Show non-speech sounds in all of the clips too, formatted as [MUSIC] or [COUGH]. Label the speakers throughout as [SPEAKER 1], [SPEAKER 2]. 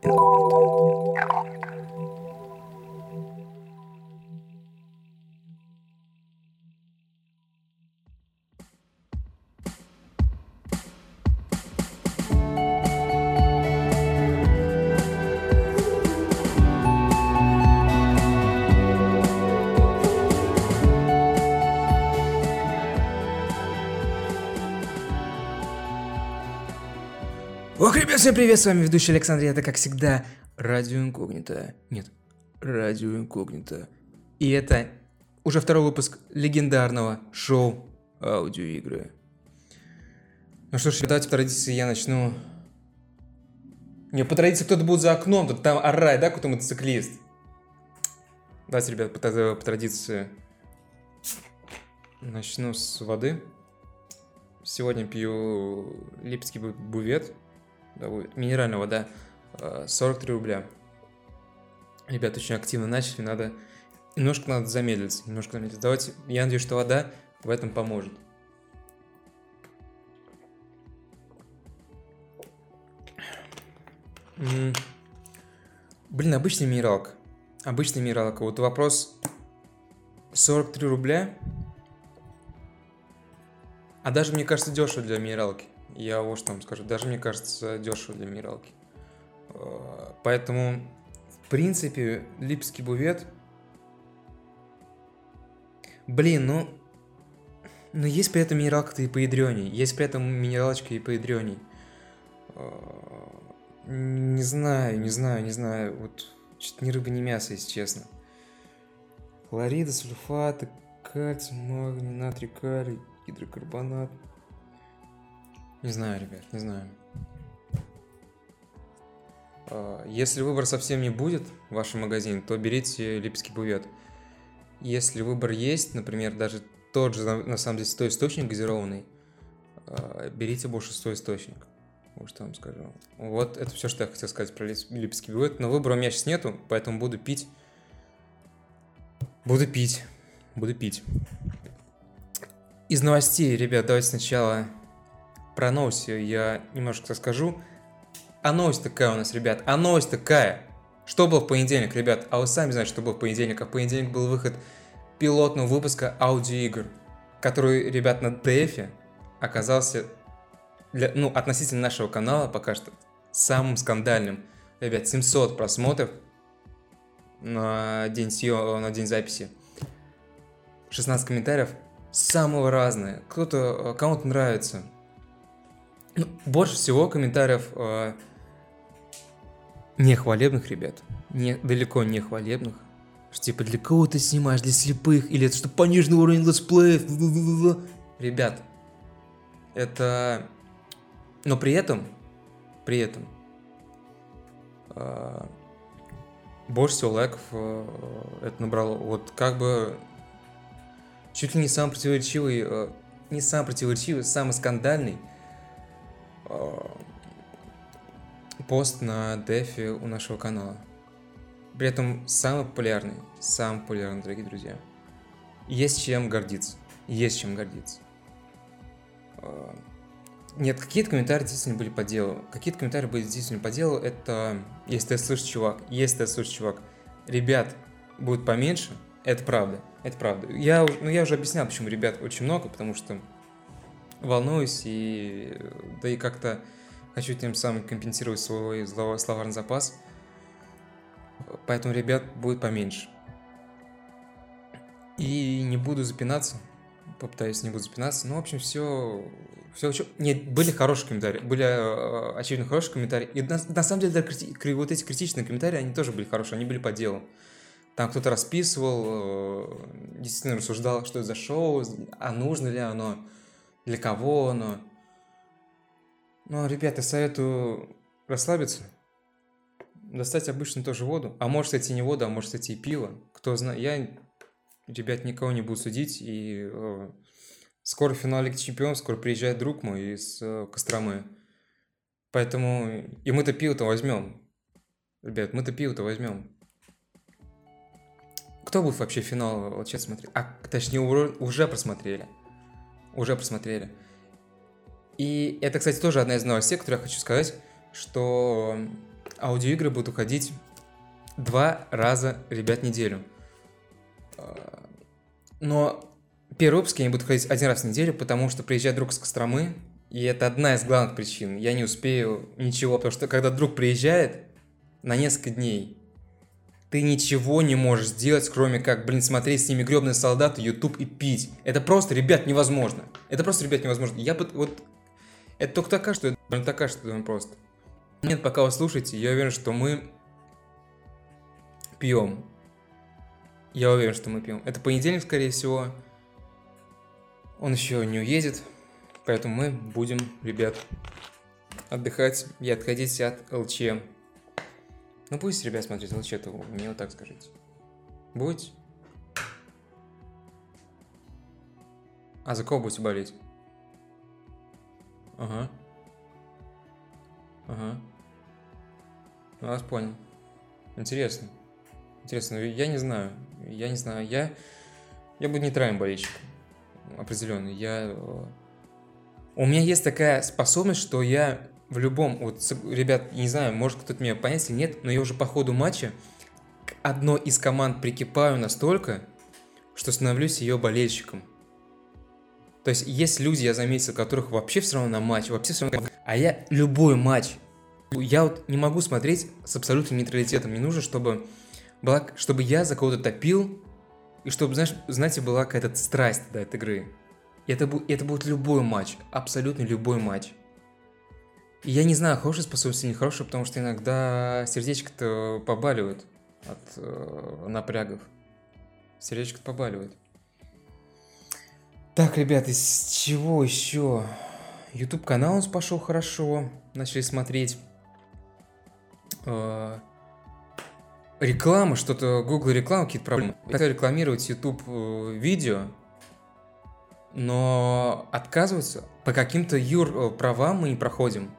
[SPEAKER 1] 对对对。Всем привет, с вами ведущий Александр, это, как всегда, Радио Инкогнито. Нет, Радио Инкогнито. И это уже второй выпуск легендарного шоу аудиоигры. Ну что ж, давайте по традиции я начну... Не, по традиции кто-то будет за окном, тут там орать, да, какой-то мотоциклист. Давайте, ребят, по, по традиции начну с воды. Сегодня пью липский бувет да, минеральная вода, 43 рубля. Ребят, очень активно начали, надо... Немножко надо замедлиться, немножко замедлиться. Давайте, я надеюсь, что вода в этом поможет. Блин, обычная минералка. Обычная минералка. Вот вопрос 43 рубля. А даже, мне кажется, дешево для минералки. Я вот что вам скажу. Даже, мне кажется, дешево для минералки. Э, поэтому, в принципе, липский бувет... Блин, ну... Но есть при этом минералка-то и поядреней. Есть при этом минералочка и поядреней. Э, не знаю, не знаю, не знаю. Вот что-то ни рыба, ни мясо, если честно. Хлориды, сульфаты, кальций, магний, натрий, калий, гидрокарбонат. Не знаю, ребят, не знаю. А, если выбор совсем не будет в вашем магазине, то берите липский бувет. Если выбор есть, например, даже тот же, на самом деле, стой источник газированный, а, берите больше стой источник. Вот что вам скажу. Вот это все, что я хотел сказать про липский бувет. Но выбора у меня сейчас нету, поэтому буду пить. Буду пить. Буду пить. Из новостей, ребят, давайте сначала про новости я немножко скажу. А новость такая у нас, ребят, а новость такая. Что было в понедельник, ребят? А вы сами знаете, что было в понедельник. А в понедельник был выход пилотного выпуска аудиоигр, который, ребят, на DF оказался, для, ну, относительно нашего канала пока что, самым скандальным. Ребят, 700 просмотров на день, съем, на день записи. 16 комментариев, самого разные. Кто-то, кому-то нравится, ну, больше всего комментариев э, нехвалебных, ребят. Не, далеко не хвалебных. Что типа для кого ты снимаешь, для слепых, или это что пониженный уровень летсплеев. Ребят, это... Но при этом, при этом, э, больше всего лайков э, это набрало. Вот как бы чуть ли не самый противоречивый, э, не самый противоречивый, самый скандальный пост на дефе у нашего канала. При этом самый популярный, самый популярный, дорогие друзья. Есть чем гордиться. Есть чем гордиться. Э, нет, какие-то комментарии действительно были по делу. Какие-то комментарии были действительно по делу. Это, если ты слышишь, чувак, если ты слышишь, чувак, ребят будет поменьше, это правда, это правда. Я, ну, я уже объяснял, почему ребят очень много, потому что волнуюсь и да и как-то хочу тем самым компенсировать свой словарный запас. Поэтому ребят будет поменьше. И не буду запинаться. Попытаюсь не буду запинаться. Ну, в общем, все... все Нет, были хорошие комментарии. Были э, очевидно хорошие комментарии. И на, на самом деле, даже вот эти критичные комментарии, они тоже были хорошие. Они были по делу. Там кто-то расписывал, э, действительно рассуждал, что это за шоу, а нужно ли оно для кого оно. Ну, ребята, советую расслабиться, достать обычную тоже воду, а может, кстати, не воду, а может, кстати, и пиво. Кто знает, я, ребят, никого не буду судить, и э, скоро финал Лиги Чемпионов, скоро приезжает друг мой из э, Костромы. Поэтому и мы-то пиво-то возьмем. Ребят, мы-то пиво-то возьмем. Кто будет вообще финал вот сейчас смотреть? А, точнее, уже просмотрели уже просмотрели. И это, кстати, тоже одна из новостей, которую я хочу сказать, что аудиоигры будут уходить два раза, ребят, неделю. А, но первые выпуски они будут ходить один раз в неделю, потому что приезжает друг с Костромы, и это одна из главных причин. Я не успею ничего, потому что когда друг приезжает на несколько дней, ты ничего не можешь сделать, кроме как, блин, смотреть с ними гребные солдаты, YouTube и пить. Это просто, ребят, невозможно. Это просто, ребят, невозможно. Я бы, вот, это только такая, что это, такая, что это просто. Нет, пока вы слушаете, я уверен, что мы пьем. Я уверен, что мы пьем. Это понедельник, скорее всего. Он еще не уедет. Поэтому мы будем, ребят, отдыхать и отходить от ЛЧ. Ну пусть ребят смотрят ЛЧ-то, мне вот так скажите. Будете? А за кого будете болеть? Ага. Ага. Ну, вас понял. Интересно. Интересно, я не знаю. Я не знаю. Я, я буду нейтральным болельщиком. Определенно. Я э, у меня есть такая способность, что я в любом, вот, ребят, не знаю, может кто-то меня понять или нет, но я уже по ходу матча к одной из команд прикипаю настолько, что становлюсь ее болельщиком. То есть есть люди, я заметил, которых вообще все равно на матч, вообще все равно... А я любой матч, я вот не могу смотреть с абсолютным нейтралитетом. Мне нужно, чтобы, была, чтобы я за кого-то топил, и чтобы, знаешь, знаете, была какая-то страсть до этой игры. Это, это будет любой матч, абсолютно любой матч. Я не знаю, хорошая способность или нехорошая, потому что иногда сердечко-то побаливает от э, напрягов. Сердечко побаливает. Так, ребят, из чего еще? YouTube канал у нас пошел хорошо, начали смотреть. Э, реклама, что-то, Google реклама, какие-то проблемы. Хотел рекламировать YouTube э, видео, но отказываются. По каким-то юр э, правам мы не проходим.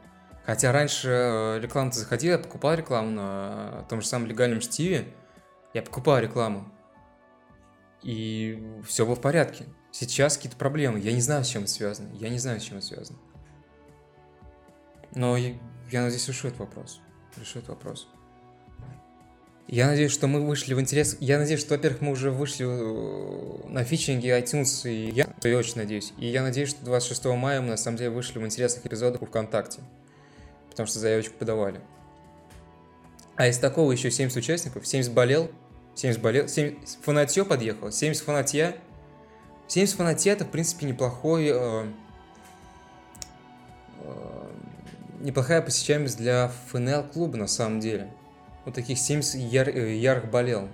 [SPEAKER 1] Хотя раньше э, реклама заходила, я покупал рекламу на том же самом легальном Штиве. Я покупал рекламу. И все было в порядке. Сейчас какие-то проблемы. Я не знаю, с чем это связано. Я не знаю, с чем это связано. Но я, я надеюсь, решу этот вопрос. Решу этот вопрос. Я надеюсь, что мы вышли в интерес. Я надеюсь, что, во-первых, мы уже вышли э, на фичинге iTunes, и я, я очень надеюсь. И я надеюсь, что 26 мая мы на самом деле вышли в интересных эпизодах ВКонтакте. Потому что заявочку подавали. А из такого еще 70 участников, 70 болел, 70 болел, 70 фанатье подъехало, 70 фанатья. 70 фанатья это, в принципе, неплохой... Э, э, неплохая посещаемость для ФНЛ-клуба на самом деле вот таких 70 яр, э, ярых болел.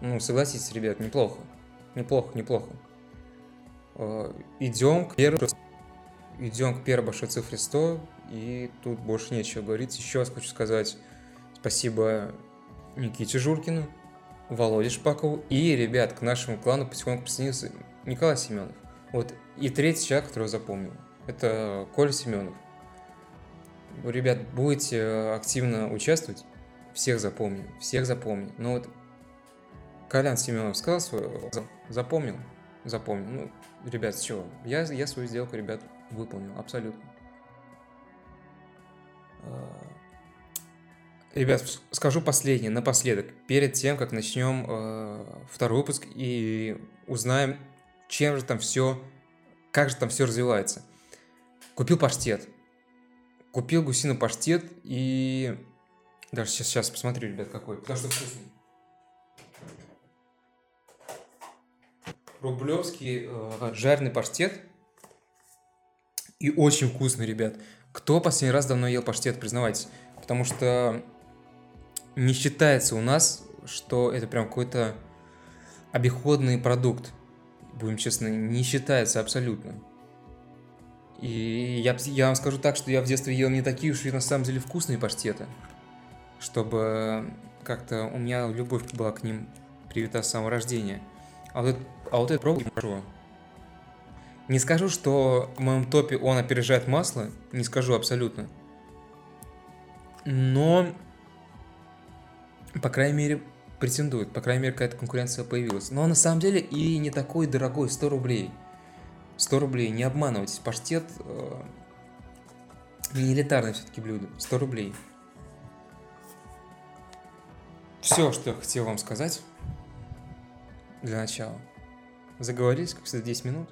[SPEAKER 1] Ну, согласитесь, ребят, неплохо. Неплохо, неплохо. Э, идем к первой... Идем к первой большой цифре 100, и тут больше нечего говорить. Еще раз хочу сказать спасибо Никите Журкину, Володе Шпакову и, ребят, к нашему клану потихоньку присоединился Николай Семенов. Вот, и третий человек, которого запомнил, это Коля Семенов. Ребят, будете активно участвовать, всех запомню, всех запомню. Но вот Колян Семенов сказал свое, запомнил, запомнил. Ну, ребят, с чего? Я, я свою сделку, ребят, выполнил, абсолютно. А, ребят, скажу последнее, напоследок, перед тем, как начнем э, второй выпуск и узнаем, чем же там все, как же там все развивается. Купил паштет. Купил гусиный паштет и даже сейчас, сейчас посмотрю, ребят, какой. Потому что вкусный. Рублевский э, жареный паштет. И очень вкусный, ребят. Кто последний раз давно ел паштет, признавайтесь. Потому что не считается у нас, что это прям какой-то обиходный продукт. Будем честны, не считается абсолютно. И я, я вам скажу так, что я в детстве ел не такие уж и на самом деле вкусные паштеты чтобы как-то у меня любовь была к ним привита с самого рождения. А вот, а вот это пробую хорошо. Не скажу, что в моем топе он опережает масло, не скажу абсолютно. Но, по крайней мере, претендует, по крайней мере, какая-то конкуренция появилась. Но на самом деле и не такой дорогой, 100 рублей. 100 рублей, не обманывайтесь, паштет э, не элитарное все-таки блюдо, 100 рублей. все, что я хотел вам сказать для начала. Заговорились, как всегда, 10 минут.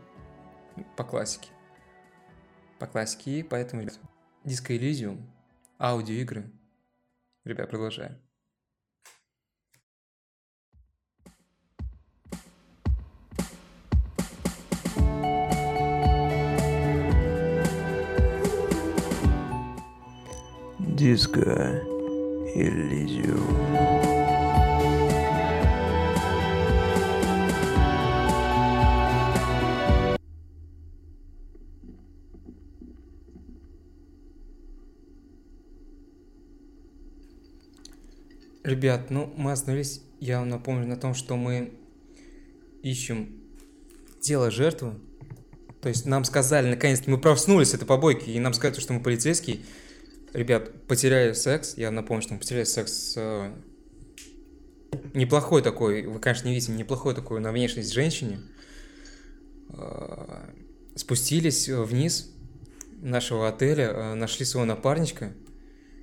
[SPEAKER 1] По классике. По классике, поэтому, ребят, Elysium, аудиоигры. Ребят, продолжаем.
[SPEAKER 2] Диско Elysium.
[SPEAKER 1] Ребят, ну мы остановились, я вам напомню, на том, что мы ищем тело жертвы. То есть нам сказали, наконец-то мы проснулись с этой побойки, и нам сказали, что мы полицейские. Ребят, потеряли секс, я напомню, что мы потеряли секс с э, неплохой такой, вы, конечно, не видите, неплохой такой на внешность женщине. Э, спустились вниз нашего отеля, э, нашли своего напарничка –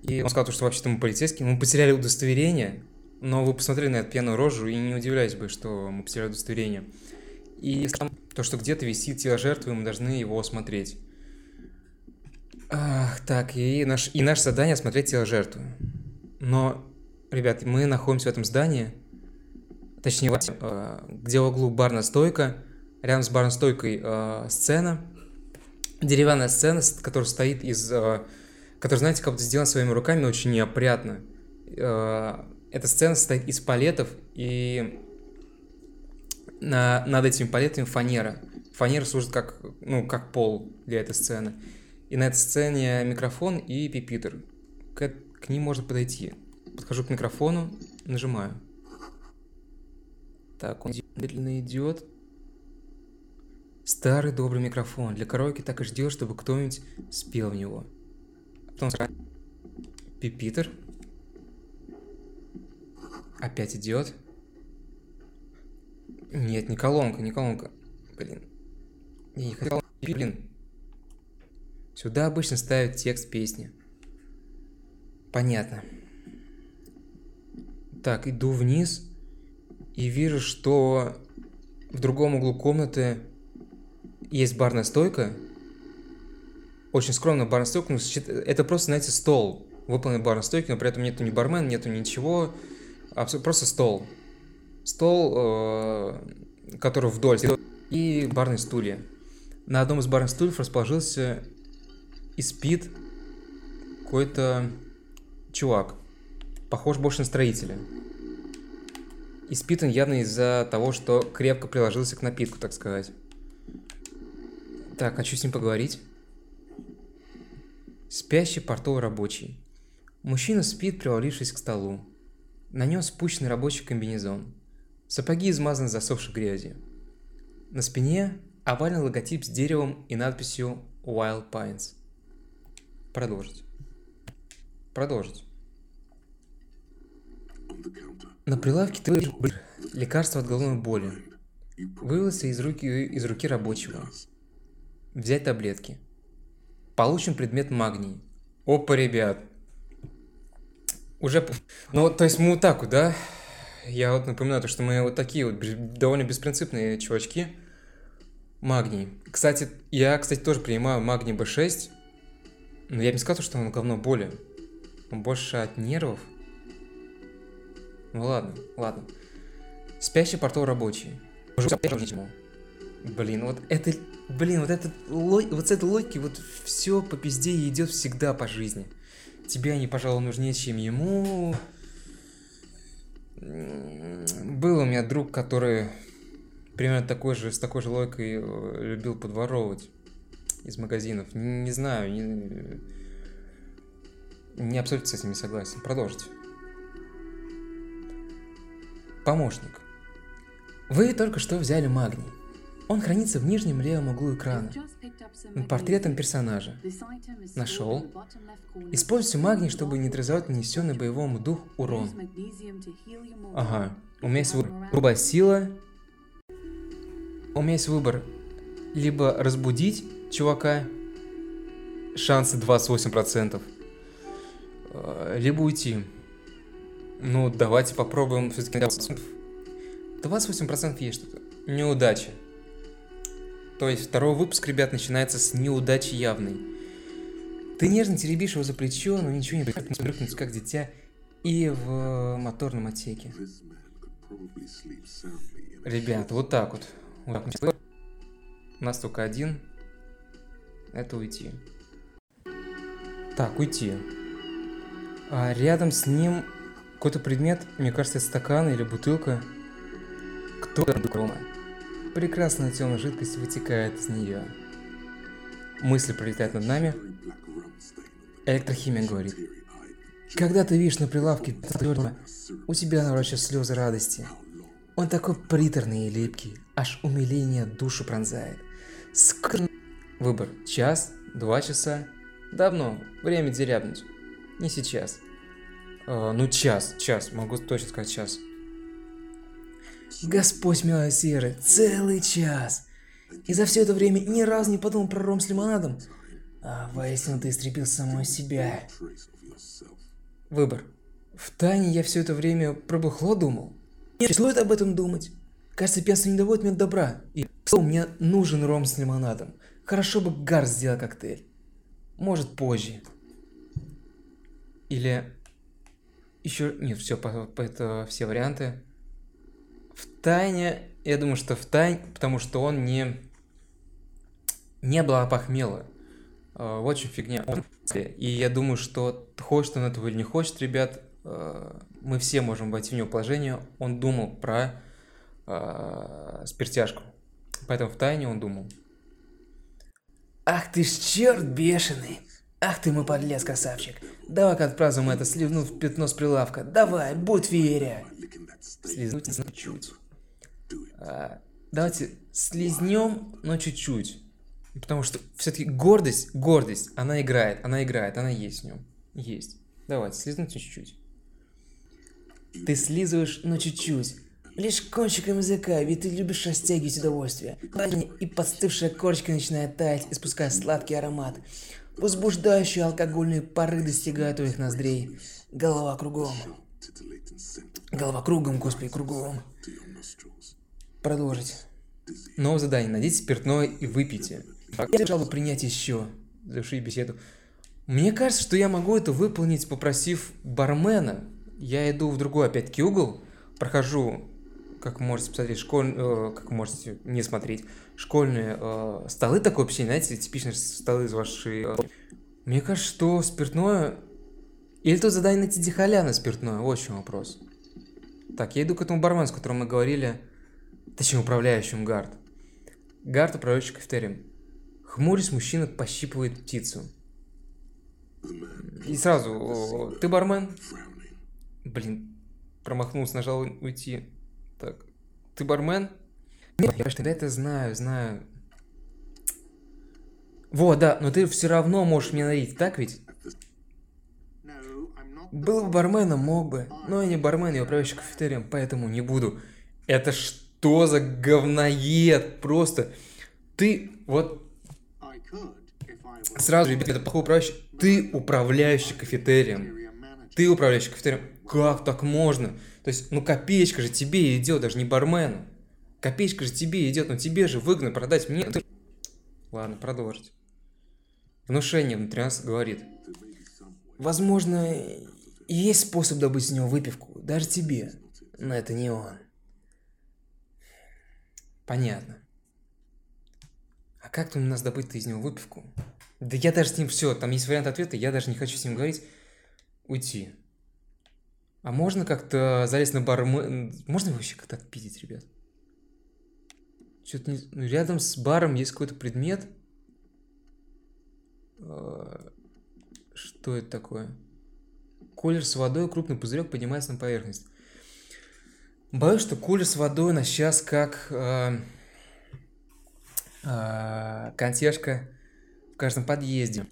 [SPEAKER 1] и он сказал, что вообще-то мы полицейские, мы потеряли удостоверение, но вы посмотрели на эту пьяную рожу и не удивляйтесь бы, что мы потеряли удостоверение. И то, что где-то висит тело жертвы, мы должны его осмотреть. Ах, так, и, наш, и наше задание осмотреть тело жертвы. Но, ребят, мы находимся в этом здании, точнее, э, где в углу барная стойка, рядом с барной стойкой э, сцена, деревянная сцена, которая стоит из э, который, знаете, как будто сделан своими руками, очень неопрятно. Э, эта сцена состоит из палетов, и на, над этими палетами фанера. Фанера служит как, ну, как пол для этой сцены. И на этой сцене микрофон и пипитер. К, к ним можно подойти. Подхожу к микрофону, нажимаю. Так, он медленно идет. Старый добрый микрофон. Для караоке так и ждет, чтобы кто-нибудь спел в него. Потом Пипитер. Опять идет. Нет, не колонка, не колонка. Блин. Я не хотел... Блин. Сюда обычно ставят текст песни. Понятно. Так, иду вниз и вижу, что в другом углу комнаты есть барная стойка, очень скромно барная стойка, ну, это просто, знаете, стол, выполненный барной стойки, но при этом нету ни бармен, нету ничего, просто стол. Стол, э, который вдоль, и барные стулья. На одном из барных стульев расположился и спит какой-то чувак, похож больше на строителя. И спит он явно из-за того, что крепко приложился к напитку, так сказать. Так, хочу с ним поговорить. Спящий портовый рабочий. Мужчина спит, привалившись к столу. На нем спущенный рабочий комбинезон. Сапоги измазаны засохшей грязью. На спине овальный логотип с деревом и надписью Wild Pines. Продолжить. Продолжить. На прилавке ты лекарство от головной боли. Вывелся из руки, из руки рабочего. Взять таблетки – Получен предмет магний. Опа, ребят. Уже... Ну, то есть мы вот так вот, да? Я вот напоминаю, то, что мы вот такие вот довольно беспринципные чувачки. Магний. Кстати, я, кстати, тоже принимаю магний B6. Но я бы не сказал, что он говно боли. Он больше от нервов. Ну ладно, ладно. Спящий портовый рабочий. Блин, вот это Блин, вот, этот, вот с этой логики вот все по пизде идет всегда по жизни. Тебе они, пожалуй, нужнее, чем ему. Был у меня друг, который примерно такой же, с такой же логикой э, любил подворовывать из магазинов. Не, не знаю, не, не абсолютно с этим не согласен. Продолжите. Помощник. Вы только что взяли магний. Он хранится в нижнем левом углу экрана, портретом персонажа. Нашел. Используйте магний, чтобы нейтрализовать нанесенный боевому дух урон. Ага. У меня есть выбор. Грубая сила. У меня есть выбор. Либо разбудить чувака. Шансы 28%. Э, либо уйти. Ну, давайте попробуем все-таки 28% есть что-то. Неудача. То есть второй выпуск, ребят, начинается с неудачи явной. Ты нежно теребишь его за плечо, но ничего не брыкнуть, как дитя, и в моторном отсеке. Ребят, вот так вот. вот так. У нас только один. Это уйти. Так, уйти. А рядом с ним какой-то предмет, мне кажется, это стакан или бутылка. Кто это дома? Прекрасная темная жидкость вытекает из нее. Мысли пролетают над нами. Электрохимия говорит. Когда ты видишь на прилавке у тебя наворачиваются слезы радости. Он такой приторный и липкий, аж умиление душу пронзает. Скр... Выбор. Час, два часа. Давно. Время дерябнуть. Не сейчас. Э, ну, час, час. Могу точно сказать час. Господь милосердный, целый час. И за все это время ни разу не подумал про ром с лимонадом. А воистину ты истребил самого себя. Выбор. В тайне я все это время про бухло думал. Не стоит об этом думать. Кажется, пьянство не доводит меня до добра. И мне нужен ром с лимонадом. Хорошо бы Гар сделал коктейль. Может, позже. Или... Еще... Нет, все, по, по, это все варианты. В тайне... Я думаю, что в тайне, потому что он не... Не было опохмела. А, вот чем фигня. И я думаю, что хочет он этого или не хочет, ребят, а, мы все можем войти в него положение. Он думал про э, спиртяжку. Поэтому в тайне он думал. Ах ты ж черт бешеный! Ах ты мой подлец, красавчик! Давай-ка отпразднуем это, сливнув пятно с прилавка. Давай, будь веря! Слизнуть чуть-чуть. А, давайте слизнем, но чуть-чуть. Потому что все-таки гордость, гордость, она играет, она играет, она есть в нем. Есть. Давайте, слизнуть чуть-чуть. Ты слизываешь, но чуть-чуть. Лишь кончиком языка, ведь ты любишь растягивать удовольствие. И подстывшая корочка начинает таять, испуская сладкий аромат. Возбуждающие алкогольные пары достигают твоих ноздрей. Голова кругом. Голова кругом, господи, кругом. Продолжить. Новое задание. Найдите спиртное и выпейте. Я решал бы принять еще. Завершить беседу. Мне кажется, что я могу это выполнить, попросив бармена. Я иду в другой опять-таки угол, прохожу как можете посмотреть, школь... Э, как можете не смотреть, школьные э, столы такой вообще, знаете, типичные столы из вашей... Э. Мне кажется, что спиртное... Или тут задание найти Дихаляна спиртное, вот в чем вопрос. Так, я иду к этому бармену, с которым мы говорили, точнее, управляющим Гард. Гард, управляющий кафетерием. Хмурясь, мужчина пощипывает птицу. И сразу, ты бармен? Блин, промахнулся, нажал уйти. Так. Ты бармен? Нет, я что это знаю, знаю. Вот, да, но ты все равно можешь мне налить, так ведь? Был бы барменом, мог бы, но я не бармен, я управляющий кафетерием, поэтому не буду. Это что за говноед? Просто ты вот сразу, ребята, это плохой управляющий. Ты управляющий кафетерием. Ты управляющий кафетерием. Как так можно? То есть, ну копеечка же тебе идет, даже не бармену. Копеечка же тебе идет, но тебе же выгодно продать мне. Ладно, продолжить. Внушение внутри нас говорит. Возможно, есть способ добыть из него выпивку, даже тебе. Но это не он. Понятно. А как там у нас добыть из него выпивку? Да я даже с ним все, там есть вариант ответа, я даже не хочу с ним говорить. Уйти. А можно как-то залезть на бар? Можно вообще как-то отпиздить, ребят? Что-то не... Ну, рядом с баром есть какой-то предмет. А, что это такое? Кулер с водой, крупный пузырек поднимается на поверхность. Боюсь, что кулер с водой на сейчас как э, э, консьержка в каждом подъезде.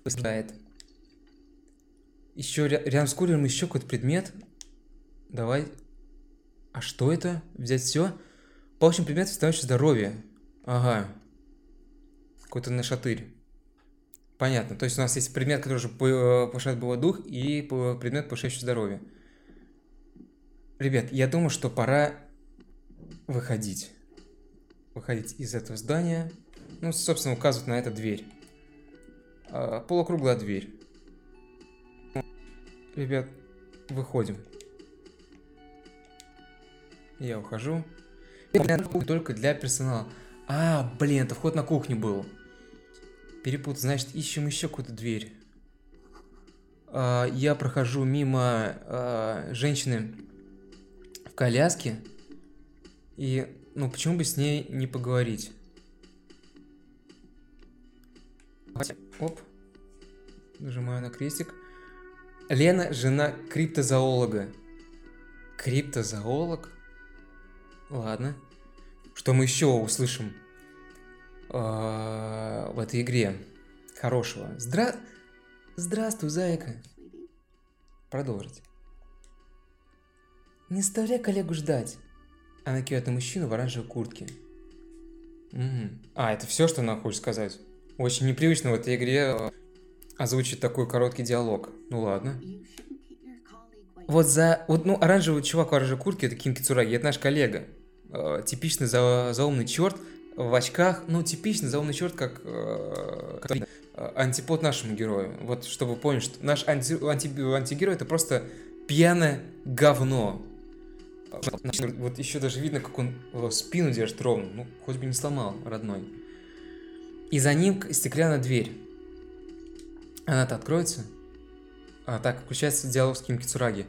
[SPEAKER 1] Еще рядом с кулером еще какой-то предмет. Давай. А что это? Взять все? Получим предмет, восстанавливающий здоровье. Ага. Какой-то нашатырь. Понятно. То есть у нас есть предмет, который уже э, повышает боевой дух, и предмет, повышающий здоровье. Ребят, я думаю, что пора выходить. Выходить из этого здания. Ну, собственно, указывает на это дверь. А, полукруглая дверь. Ребят, выходим. Я ухожу. Только для персонала. А, блин, это вход на кухню был. Перепутал. Значит, ищем еще какую-то дверь. А, я прохожу мимо а, женщины коляске. И, ну, почему бы с ней не поговорить? Оп. Нажимаю на крестик. Лена – жена криптозоолога. Криптозоолог? Ладно. Что мы еще услышим э, в этой игре хорошего? Здра... Здравствуй, зайка. Продолжить. Не оставляй коллегу ждать. Она кивает на мужчину в оранжевой куртке. Угу. А, это все, что она хочет сказать? Очень непривычно в этой игре э, озвучить такой короткий диалог. Ну ладно. Вот за... Вот, ну, оранжевый чувак в оранжевой куртке, это Ким Кицураги, это наш коллега. Э, типичный за, заумный черт в очках. Ну, типичный заумный черт, как... Э, как антипод нашему герою. Вот, чтобы вы поняли, что наш анти, анти, антигерой это просто пьяное говно. Вот еще даже видно, как он э, спину держит ровно. Ну, хоть бы не сломал, родной. И за ним стеклянная дверь. Она-то откроется. А, так, включается диалог с Ким Кицураги.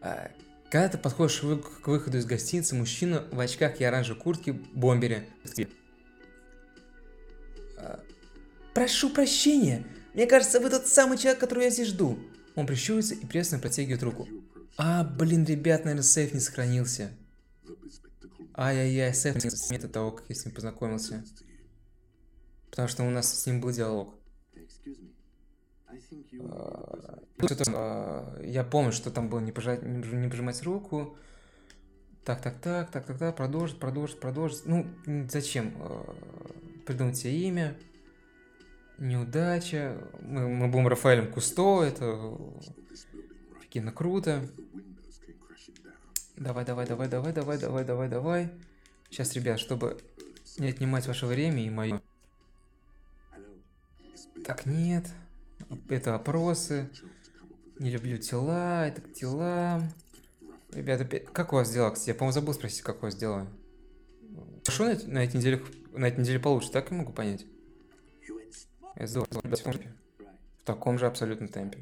[SPEAKER 1] А, когда ты подходишь к выходу из гостиницы, мужчина в очках и оранжевой куртке, бомбере. А, Прошу прощения. Мне кажется, вы тот самый человек, которого я здесь жду. Он прищуривается и пресно протягивает руку. А, блин, ребят, наверное, сейф не сохранился. Ай-яй-яй, сейф не сохранился того, как я с ним познакомился. Потому что у нас с ним был диалог. А, я помню, что там было не, пожать, не пожимать руку. Так, так, так, так, так, так, продолжить, продолжить, продолжить. Ну, зачем? А, придумать себе имя. Неудача. Мы, мы будем Рафаэлем Кусто, это офигенно круто. Давай, давай, давай, давай, давай, давай, давай, давай. Сейчас, ребят, чтобы не отнимать ваше время и мое. Так, нет. Это опросы. Не люблю тела, это тела. Ребята, как у вас дела, кстати? Я, по-моему, забыл спросить, как у вас дела. Хорошо на, на этой неделе, на этой неделе получше, так я могу понять? Это здорово, в таком же абсолютно темпе.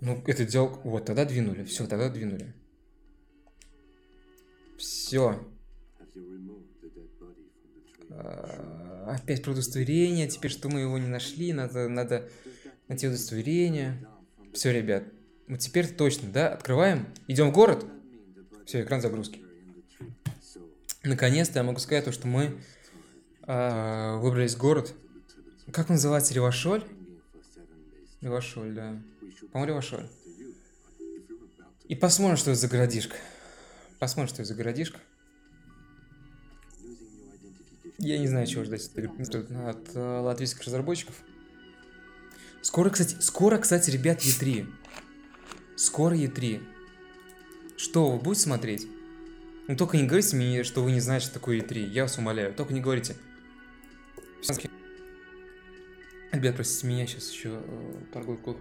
[SPEAKER 1] Ну, это дело... Вот, тогда двинули. Все, тогда двинули. Все. А, опять про удостоверение. Теперь, что мы его не нашли, надо, надо найти удостоверение. Все, ребят. Ну, теперь точно, да? Открываем. Идем в город. Все, экран загрузки. Наконец-то я могу сказать то, что мы э, выбрались в город. Как называется? Ревашоль? Ревашоль, да. Ревашоль. И посмотрим, что это за городишко. Посмотрим, что это за городишко. Я не знаю, чего ждать от э, латвийских разработчиков. Скоро, кстати, скоро, кстати, ребят, E3. Скоро E3. Что, вы будете смотреть? Ну, только не говорите мне, что вы не знаете, что такое E3. Я вас умоляю. Только не говорите. Ребят, простите меня, сейчас еще э, торгую код.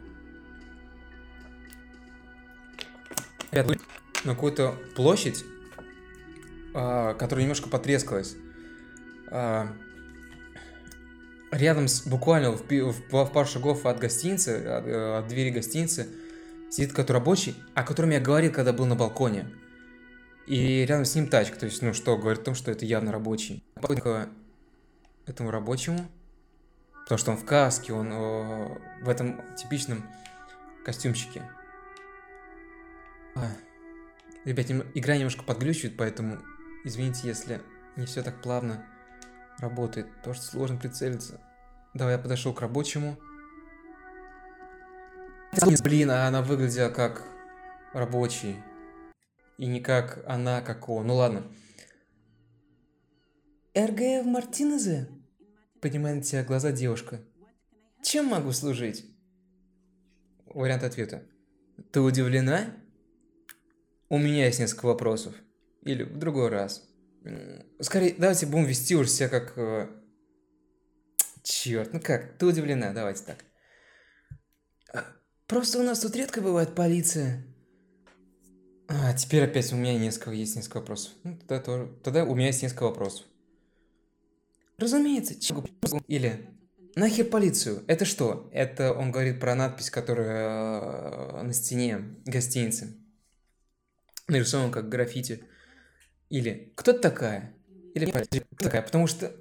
[SPEAKER 1] На какую-то площадь, э, которая немножко потрескалась. Э, рядом с, буквально в, в, в пару шагов от гостиницы, от, э, от двери гостиницы, сидит какой-то рабочий, о котором я говорил, когда был на балконе. И рядом с ним тачка, то есть, ну что, говорит о том, что это явно рабочий. К этому рабочему Потому что он в каске, он о, в этом типичном костюмчике. А, ребят, игра немножко подглючивает, поэтому извините, если не все так плавно работает. То, что сложно прицелиться. Давай я подошел к рабочему. Блин, а она выглядела как рабочий. И не как она, как он. Ну ладно. РГФ Мартинезе? Поднимает на тебя глаза девушка. Чем могу служить? Вариант ответа. Ты удивлена? У меня есть несколько вопросов. Или в другой раз. Скорее, давайте будем вести уже себя как... Э, Черт, ну как, ты удивлена, давайте так. А, просто у нас тут редко бывает полиция. А, теперь опять у меня несколько, есть несколько вопросов. Ну, тогда, тоже, тогда у меня есть несколько вопросов. Разумеется, или нахер полицию? Это что? Это он говорит про надпись, которая э, на стене гостиницы. Нарисован как граффити. Или кто такая? Или кто такая? Потому что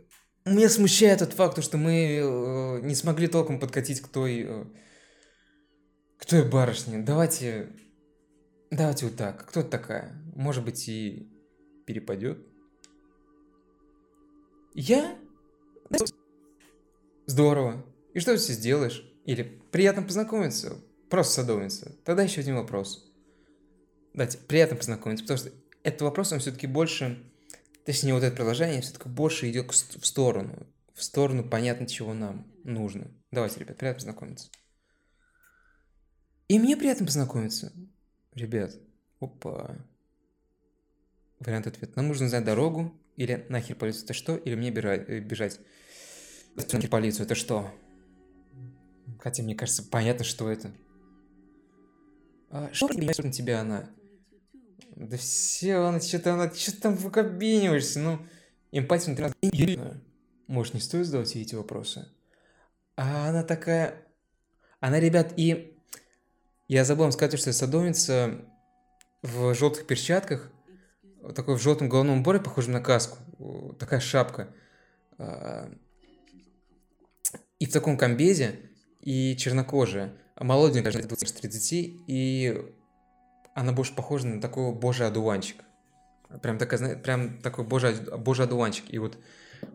[SPEAKER 1] меня смущает тот факт, что мы э, не смогли толком подкатить к той... Э, к той барышне. Давайте... Давайте вот так. Кто такая? Может быть, и перепадет? Я? Здорово. И что ты здесь делаешь? Или приятно познакомиться? Просто садовница. Тогда еще один вопрос. Дайте, приятно познакомиться, потому что этот вопрос, он все-таки больше Точнее, вот это приложение все-таки больше идет в сторону. В сторону понятно, чего нам нужно. Давайте, ребят, приятно познакомиться. И мне приятно познакомиться. Ребят, опа. Вариант ответа. Нам нужно знать дорогу, или нахер полицию это что, или мне э, бежать. Нахер полицию это что? Хотя мне кажется, понятно, что это. А, что на тебя она? Да все, она что-то, она что-то там выкобениваешься, ну... Эмпатия внутри нас... Может, не стоит задавать ей эти вопросы? А она такая... Она, ребят, и... Я забыл вам сказать, что садовница в желтых перчатках, такой в желтом головном уборе, похожем на каску, такая шапка. А, и в таком комбезе, и чернокожая, молоденькая, 20-30, и она больше похожа на такой божий одуванчик. Прям, такая, прям такой божий, божий одуванчик. И вот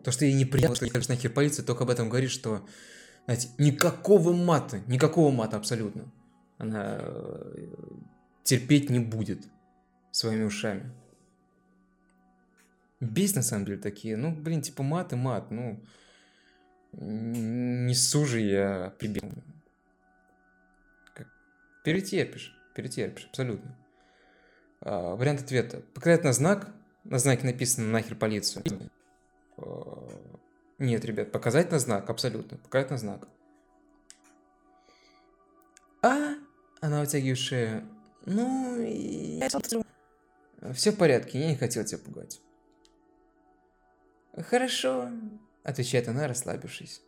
[SPEAKER 1] то, что ей неприятно, что конечно, нахер полиция, только об этом говорит, что, знаете, никакого мата, никакого мата абсолютно. Она э, терпеть не будет своими ушами. Бесит на самом деле такие. Ну, блин, типа мат и мат, ну... Не сужи я прибил. Как? Перетерпишь перетерпишь, абсолютно. А, вариант ответа. Показать на знак, на знаке написано «нахер полицию». А, нет, ребят, показать на знак, абсолютно. Показать на знак. А, она вытягивает шею. Ну, я Все в порядке, я не хотел тебя пугать. Хорошо, отвечает она, расслабившись.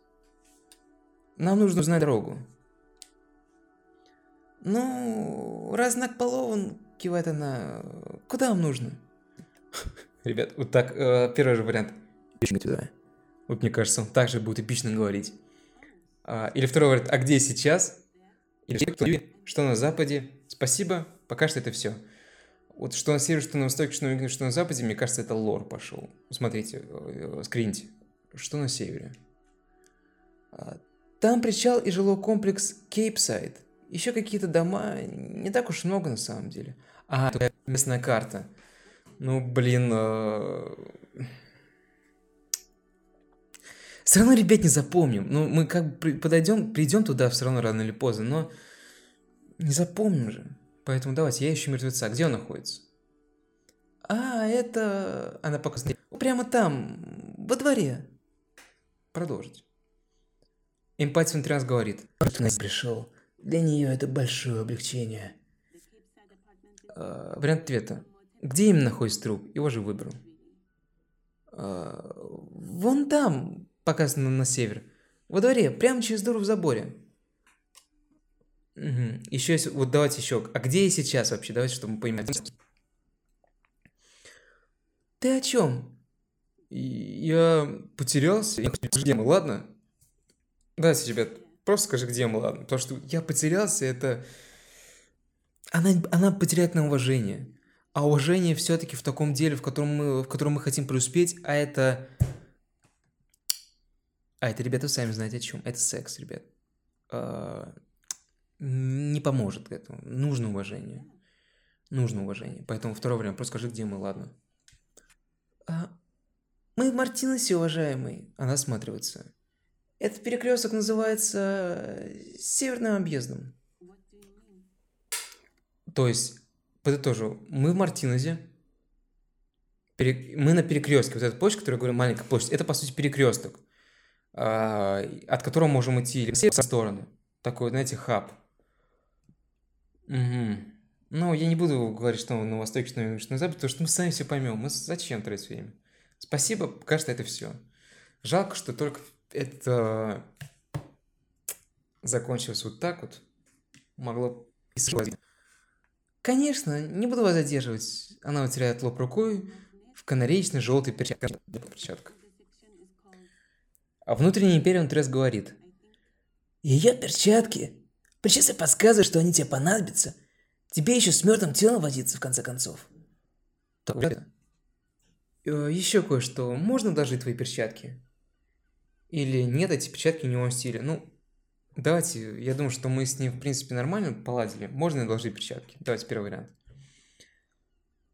[SPEAKER 1] Нам нужно узнать дорогу. Ну, раз знак полован, кивает она, куда вам нужно? [LAUGHS] Ребят, вот так, э, первый же вариант. Туда. Вот мне кажется, он также будет эпично говорить. А, или второй вариант, а где сейчас? Или что на западе? Спасибо, пока что это все. Вот что на севере, что на востоке, что на юге, что на западе, мне кажется, это лор пошел. Смотрите, э, скриньте. Что на севере? А, там причал и жилой комплекс Кейпсайд. Еще какие-то дома, не так уж много на самом деле. А, местная карта. Ну, блин... Э... Все равно, ребят, не запомним. Ну, мы как бы подойдем, придем туда все равно рано или поздно, но не запомним же. Поэтому давайте, я ищу мертвеца. Где он находится? А, это... Она показывает. Прямо там, во дворе. Продолжить. Эмпатия внутри нас говорит. Пришел. Для нее это большое облегчение. А, вариант ответа. Где именно находится труп? Его же выбрал. А, вон там, показано на север. Во дворе, прямо через дыру в заборе. Угу. Еще есть, вот давайте еще. А где я сейчас вообще? Давайте, чтобы мы понимали. Ты о чем? Я потерялся. Мы, ладно? Давайте, ребят, Просто скажи, где мы, ладно. Потому что я потерялся, это... Она, она потеряет на уважение. А уважение все-таки в таком деле, в котором, мы, в котором мы хотим преуспеть, а это... А это, ребята, сами знаете о чем. Это секс, ребят. А... Не поможет этому. Нужно уважение. Нужно уважение. Поэтому второе время, просто скажи, где мы, ладно. А... Мы в Мартинесе, уважаемый. Она осматривается. Этот перекресток называется э, Северным объездом. То есть подытожу. Мы в Мартинезе. Пере... Мы на перекрестке. Вот эта площадь, которую я говорю, маленькая площадь, это, по сути, перекресток, а, от которого можем идти или все стороны. Такой, знаете, хаб. Угу. Ну, я не буду говорить, что на востоке, что на западе, потому что мы сами все поймем. Мы зачем тратить время? Спасибо, кажется, это все. Жалко, что только это закончилось вот так вот. Могло Конечно, не буду вас задерживать. Она вытирает лоб рукой в канареечной желтой перчатке. перчатка. А внутренний империум Трес говорит. Ее перчатки. Причасы подсказывают, что они тебе понадобятся. Тебе еще с мертвым телом возиться, в конце концов. Так, э, еще кое-что. Можно одолжить твои перчатки? Или нет, эти перчатки не в стиле? Ну, давайте, я думаю, что мы с ним, в принципе, нормально поладили. Можно одолжить перчатки? Давайте первый вариант.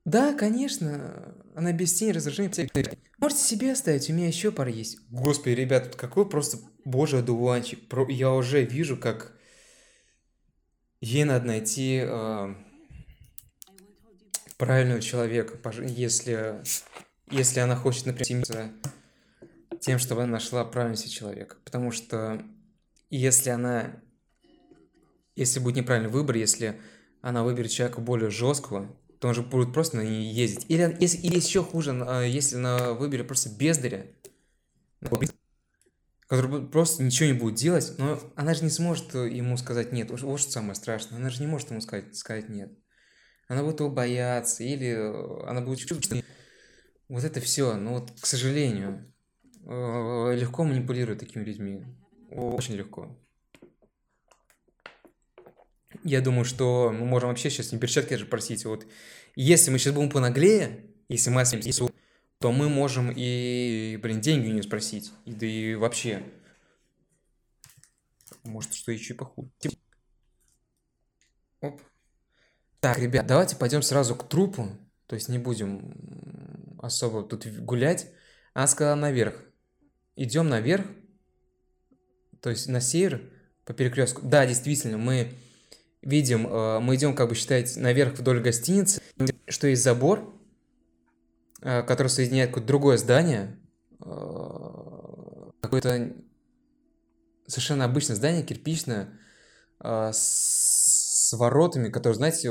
[SPEAKER 1] Да, конечно, она без тени раздражения. Можете себе оставить, у меня еще пара есть. Господи, ребят, тут какой просто божий одуванчик. Я уже вижу, как ей надо найти э, правильного человека, если, если она хочет, например, тем, чтобы она нашла правильного себе человека. Потому что если она, если будет неправильный выбор, если она выберет человека более жесткого, то он же будет просто на ней ездить. Или, если, или еще хуже, если она выберет просто бездаря, который просто ничего не будет делать, но она же не сможет ему сказать нет. Вот что самое страшное. Она же не может ему сказать, сказать нет. Она будет его бояться, или э, она будет чувствовать, вот это все. Но вот, к сожалению, э, легко манипулировать такими людьми. Очень легко. Я думаю, что мы можем вообще сейчас не перчатки же просить. Вот если мы сейчас будем понаглее, если мы осмелимся, то мы можем и, блин, деньги у нее спросить. И, да и вообще. Может, что еще и похуже. Оп. Так, ребят, давайте пойдем сразу к трупу. То есть не будем особо тут гулять. Она сказала наверх. Идем наверх. То есть на север по перекрестку. Да, действительно, мы видим, э, мы идем, как бы считать, наверх вдоль гостиницы, что есть забор, Э, который соединяет какое-то другое здание, э, какое-то совершенно обычное здание, кирпичное, с воротами, которые, знаете,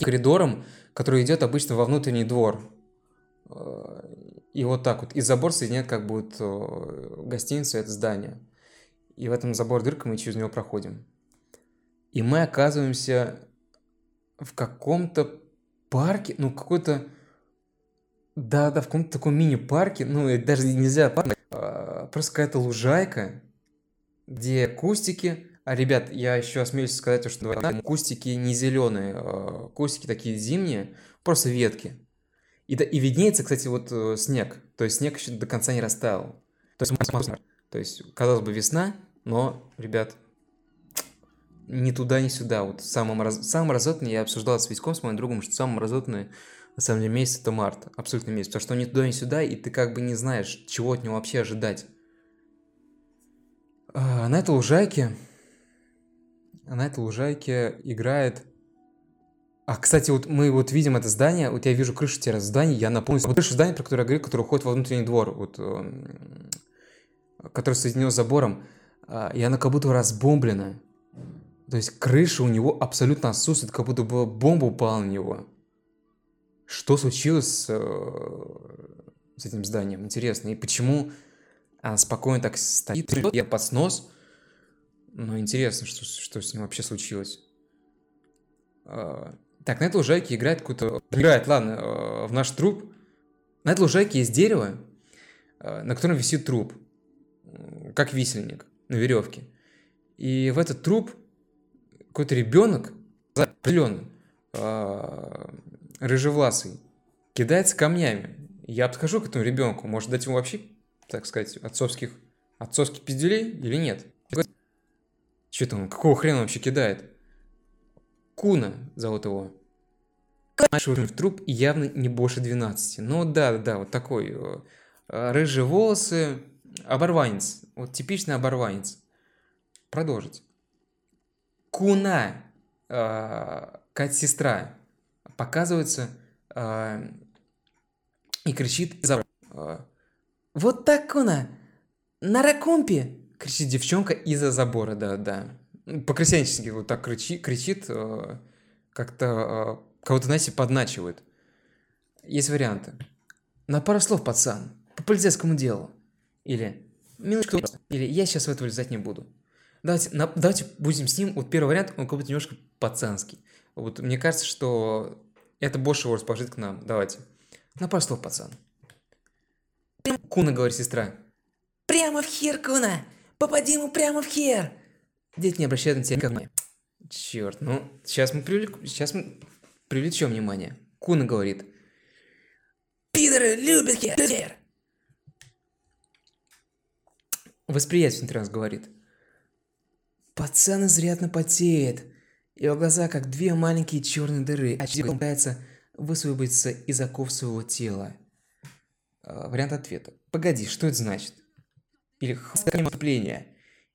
[SPEAKER 1] коридором, который идет обычно во внутренний двор. И вот так вот. И забор соединяет как будет гостиницу и это здание. И в этом забор дырка, мы через него проходим. И мы оказываемся в каком-то парке, ну, какой-то да, да, в каком-то таком мини-парке, ну, даже нельзя парк, а, просто какая-то лужайка, где кустики, а, ребят, я еще осмелюсь сказать, что кустики не зеленые, а, кустики такие зимние, просто ветки. И, да, и виднеется, кстати, вот э, снег, то есть снег еще до конца не растаял. То есть, то есть казалось бы, весна, но, ребят, ни туда, ни сюда. Вот самым, раз... самым разотный, я обсуждал с Витьком, с моим другом, что самым разотный на самом деле месяц это март, абсолютно месяц, потому что ни туда, ни сюда, и ты как бы не знаешь, чего от него вообще ожидать. А на этой лужайке, на этой лужайке играет... А, кстати, вот мы вот видим это здание, вот я вижу крышу теперь здания, я напомню, вот крыша здания, про которое я говорю, которое уходит во внутренний двор, вот, эм, который соединен с забором, а, и она как будто разбомблена. То есть крыша у него абсолютно отсутствует, как будто бы бомба упала на него. Что случилось с, э, с этим зданием? Интересно. И почему она спокойно так стоит, я под снос? Но интересно, что, что с ним вообще случилось. Так, на этой лужайке играет какой-то... Играет, ладно, э, в наш труп. На этой лужайке есть дерево, э, на котором висит труп. Как висельник на веревке. И в этот труп какой-то ребенок, определенно, рыжевласый, кидается камнями. Я подхожу к этому ребенку, может дать ему вообще, так сказать, отцовских, отцовских пизделей или нет? Что там, какого хрена вообще кидает? Куна зовут его. В труп явно не больше 12. Ну да, да, вот такой. Э, рыжие волосы, оборванец. Вот типичный оборванец. Продолжить. Куна, э, Кать сестра, показывается а, и кричит за а, «Вот так, Куна! На ракумпе!» кричит девчонка из-за забора, да-да. По-крестьянически вот так кричи, кричит, а, как-то кого-то, знаете, подначивает. Есть варианты. На пару слов, пацан, по полицейскому делу. Или «Милочка, или «Я сейчас в это влезать не буду». Давайте, на, давайте будем с ним, вот первый вариант, он как будто немножко пацанский. Вот мне кажется, что это больше его расположит к нам. Давайте. На пару слов, пацан. Куна, говорит сестра.
[SPEAKER 3] Прямо в хер, Куна! Попади ему прямо в хер!
[SPEAKER 1] Дети не обращают на тебя внимания. Черт, ну, сейчас мы, привлек... сейчас мы привлечем внимание. Куна говорит.
[SPEAKER 3] Пидоры любят хер!
[SPEAKER 1] Восприятельный транс говорит. Пацан изрядно потеет. Его глаза как две маленькие черные дыры, а через пытается высвободиться из оков своего тела. А, вариант ответа. Погоди, что это значит? Или хватит преступления.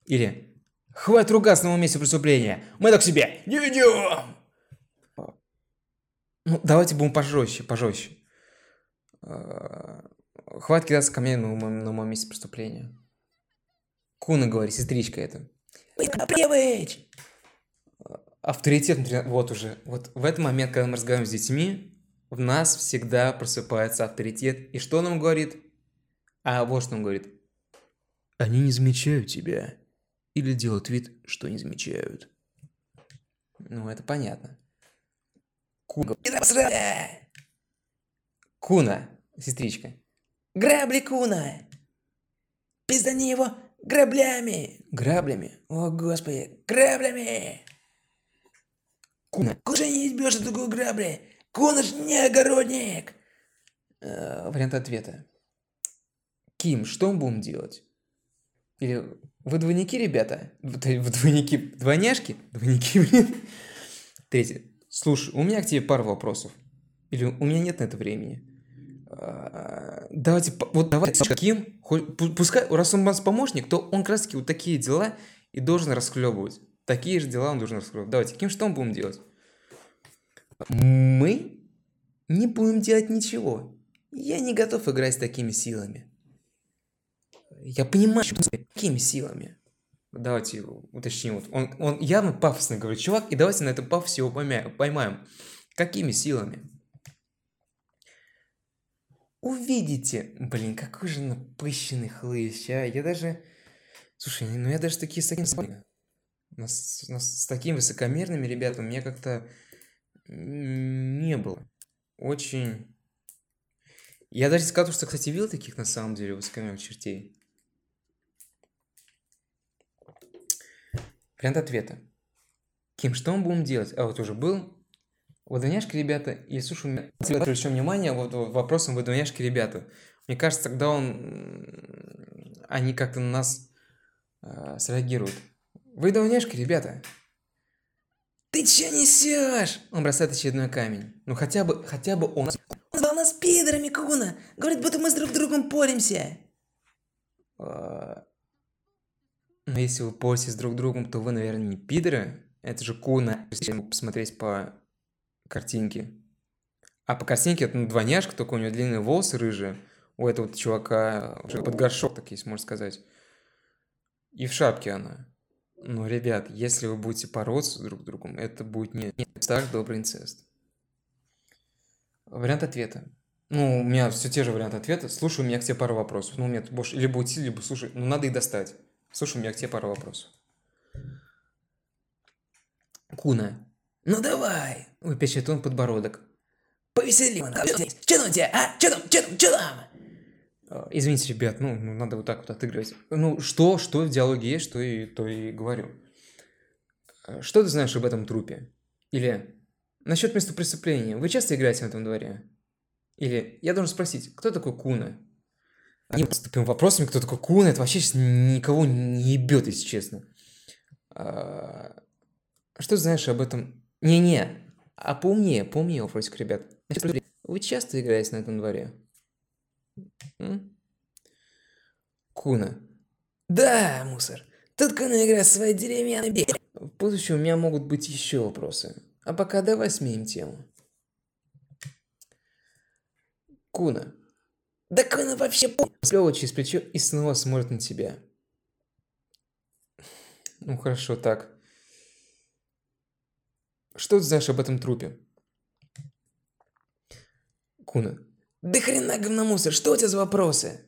[SPEAKER 1] Или хватит ругаться на месте преступления. Мы так себе не идем. Ну, давайте будем пожестче, пожестче. А, хватит кидаться мне на, на моем месте преступления. Куна говорит, сестричка это.
[SPEAKER 3] Привыч!
[SPEAKER 1] Авторитет, вот уже, вот в этот момент, когда мы разговариваем с детьми, в нас всегда просыпается авторитет. И что нам говорит? А вот что он говорит. Они не замечают тебя. Или делают вид, что не замечают. Ну, это понятно. Куна. Куна, сестричка.
[SPEAKER 3] Грабли Куна! Пиздани его Граблями!
[SPEAKER 1] Граблями?
[SPEAKER 3] О, господи, граблями!
[SPEAKER 1] Куна.
[SPEAKER 3] Куда не избьешь такую грабли? Куна ж не огородник!
[SPEAKER 1] Э, вариант ответа. Ким, что мы будем делать? Или вы двойники, ребята? Вы двойники, двойняшки? Двойники, блин. Третье. Слушай, у меня к тебе пару вопросов. Или у меня нет на это времени. А, давайте, вот давайте каким, пускай, раз он у нас помощник, то он как раз таки вот такие дела и должен расхлебывать. Такие же дела он должен расхлебывать. Давайте, каким что мы будем делать? Мы не будем делать ничего. Я не готов играть с такими силами. Я понимаю, что с такими силами. Давайте уточним. Вот он, он явно пафосно говорит, чувак, и давайте на этом пафосе его поймаем. Какими силами? увидите. Блин, какой же напыщенный хлыщ, а. Я даже... Слушай, ну я даже такие с таким... Нас, нас с такими высокомерными ребятами мне как-то не было. Очень... Я даже сказал, что, кстати, видел таких на самом деле высокомерных чертей. Вариант ответа. Ким, что мы будем делать? А вот уже был Водоняшки, ребята, и слушай, меня привлечем внимание вот вопросом водоняшки, ребята. Мне кажется, тогда он, они как-то на нас э, среагируют. Вы водоняшки, ребята.
[SPEAKER 3] Ты че несешь?
[SPEAKER 1] Он бросает очередной камень. Ну хотя бы, хотя бы он...
[SPEAKER 3] Он звал нас пидорами, Куна. Говорит, будто мы с друг другом поримся.
[SPEAKER 1] Но если вы поретесь друг другом, то вы, наверное, не пидоры. Это же Куна. Если посмотреть по картинки. А по картинке это ну, двойняшка, только у него длинные волосы рыжие. У этого чувака уже под горшок, так есть, можно сказать. И в шапке она. Но, ребят, если вы будете бороться друг с другом, это будет не, не старый добрый инцест. Вариант ответа. Ну, у меня все те же варианты ответа. Слушай, у меня к тебе пару вопросов. Ну, у меня больше либо уйти, либо слушай. Ну, надо их достать. Слушай, у меня к тебе пару вопросов. Куна,
[SPEAKER 3] ну давай,
[SPEAKER 1] выпечет он подбородок.
[SPEAKER 3] Повесели, Че там у тебя, а? Че там, че там, че там?
[SPEAKER 1] А, извините, ребят, ну, ну надо вот так вот отыгрывать. Ну, что, что в диалоге есть, что и, то и говорю. А, что ты знаешь об этом трупе? Или насчет места преступления. Вы часто играете на этом дворе? Или я должен спросить, кто такой Куна? Они поступим вопросами, кто такой Куна, это вообще сейчас никого не ебет, если честно. А, что ты знаешь об этом не-не, а поумнее, поумнее вопросик, ребят. Вы часто играете на этом дворе? М? Куна.
[SPEAKER 3] Да, мусор. Тут Куна играет в своей деревянной
[SPEAKER 1] В будущем у меня могут быть еще вопросы. А пока давай сменим тему. Куна.
[SPEAKER 3] Да Куна вообще.
[SPEAKER 1] Сплёвывает через плечо и снова смотрит на тебя. Ну хорошо, так. Что ты знаешь об этом трупе? Куна.
[SPEAKER 3] Да хрена говномусор, что у тебя за вопросы?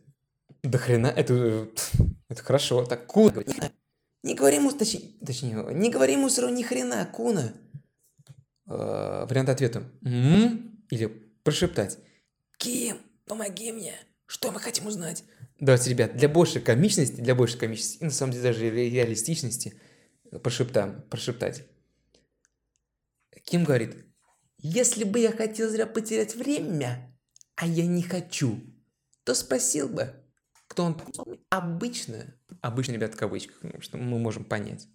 [SPEAKER 1] Да хрена, это... э, Это хорошо. Так, Куна.
[SPEAKER 3] Не говори мусору, точнее, точнее, не говори мусору ни хрена, Куна.
[SPEAKER 1] Э, Вариант ответа. «М?» Или прошептать.
[SPEAKER 3] Ким, помоги мне. Что мы хотим узнать?
[SPEAKER 1] Давайте, ребят, для большей комичности, для большей комичности, и на самом деле даже ре- реалистичности, э, прошептам, прошептать. Ким говорит,
[SPEAKER 3] Если бы я хотел зря потерять время, а я не хочу, то спросил бы,
[SPEAKER 1] кто он
[SPEAKER 3] обычно.
[SPEAKER 1] обычно, ребят, в кавычках, ну, что мы можем понять.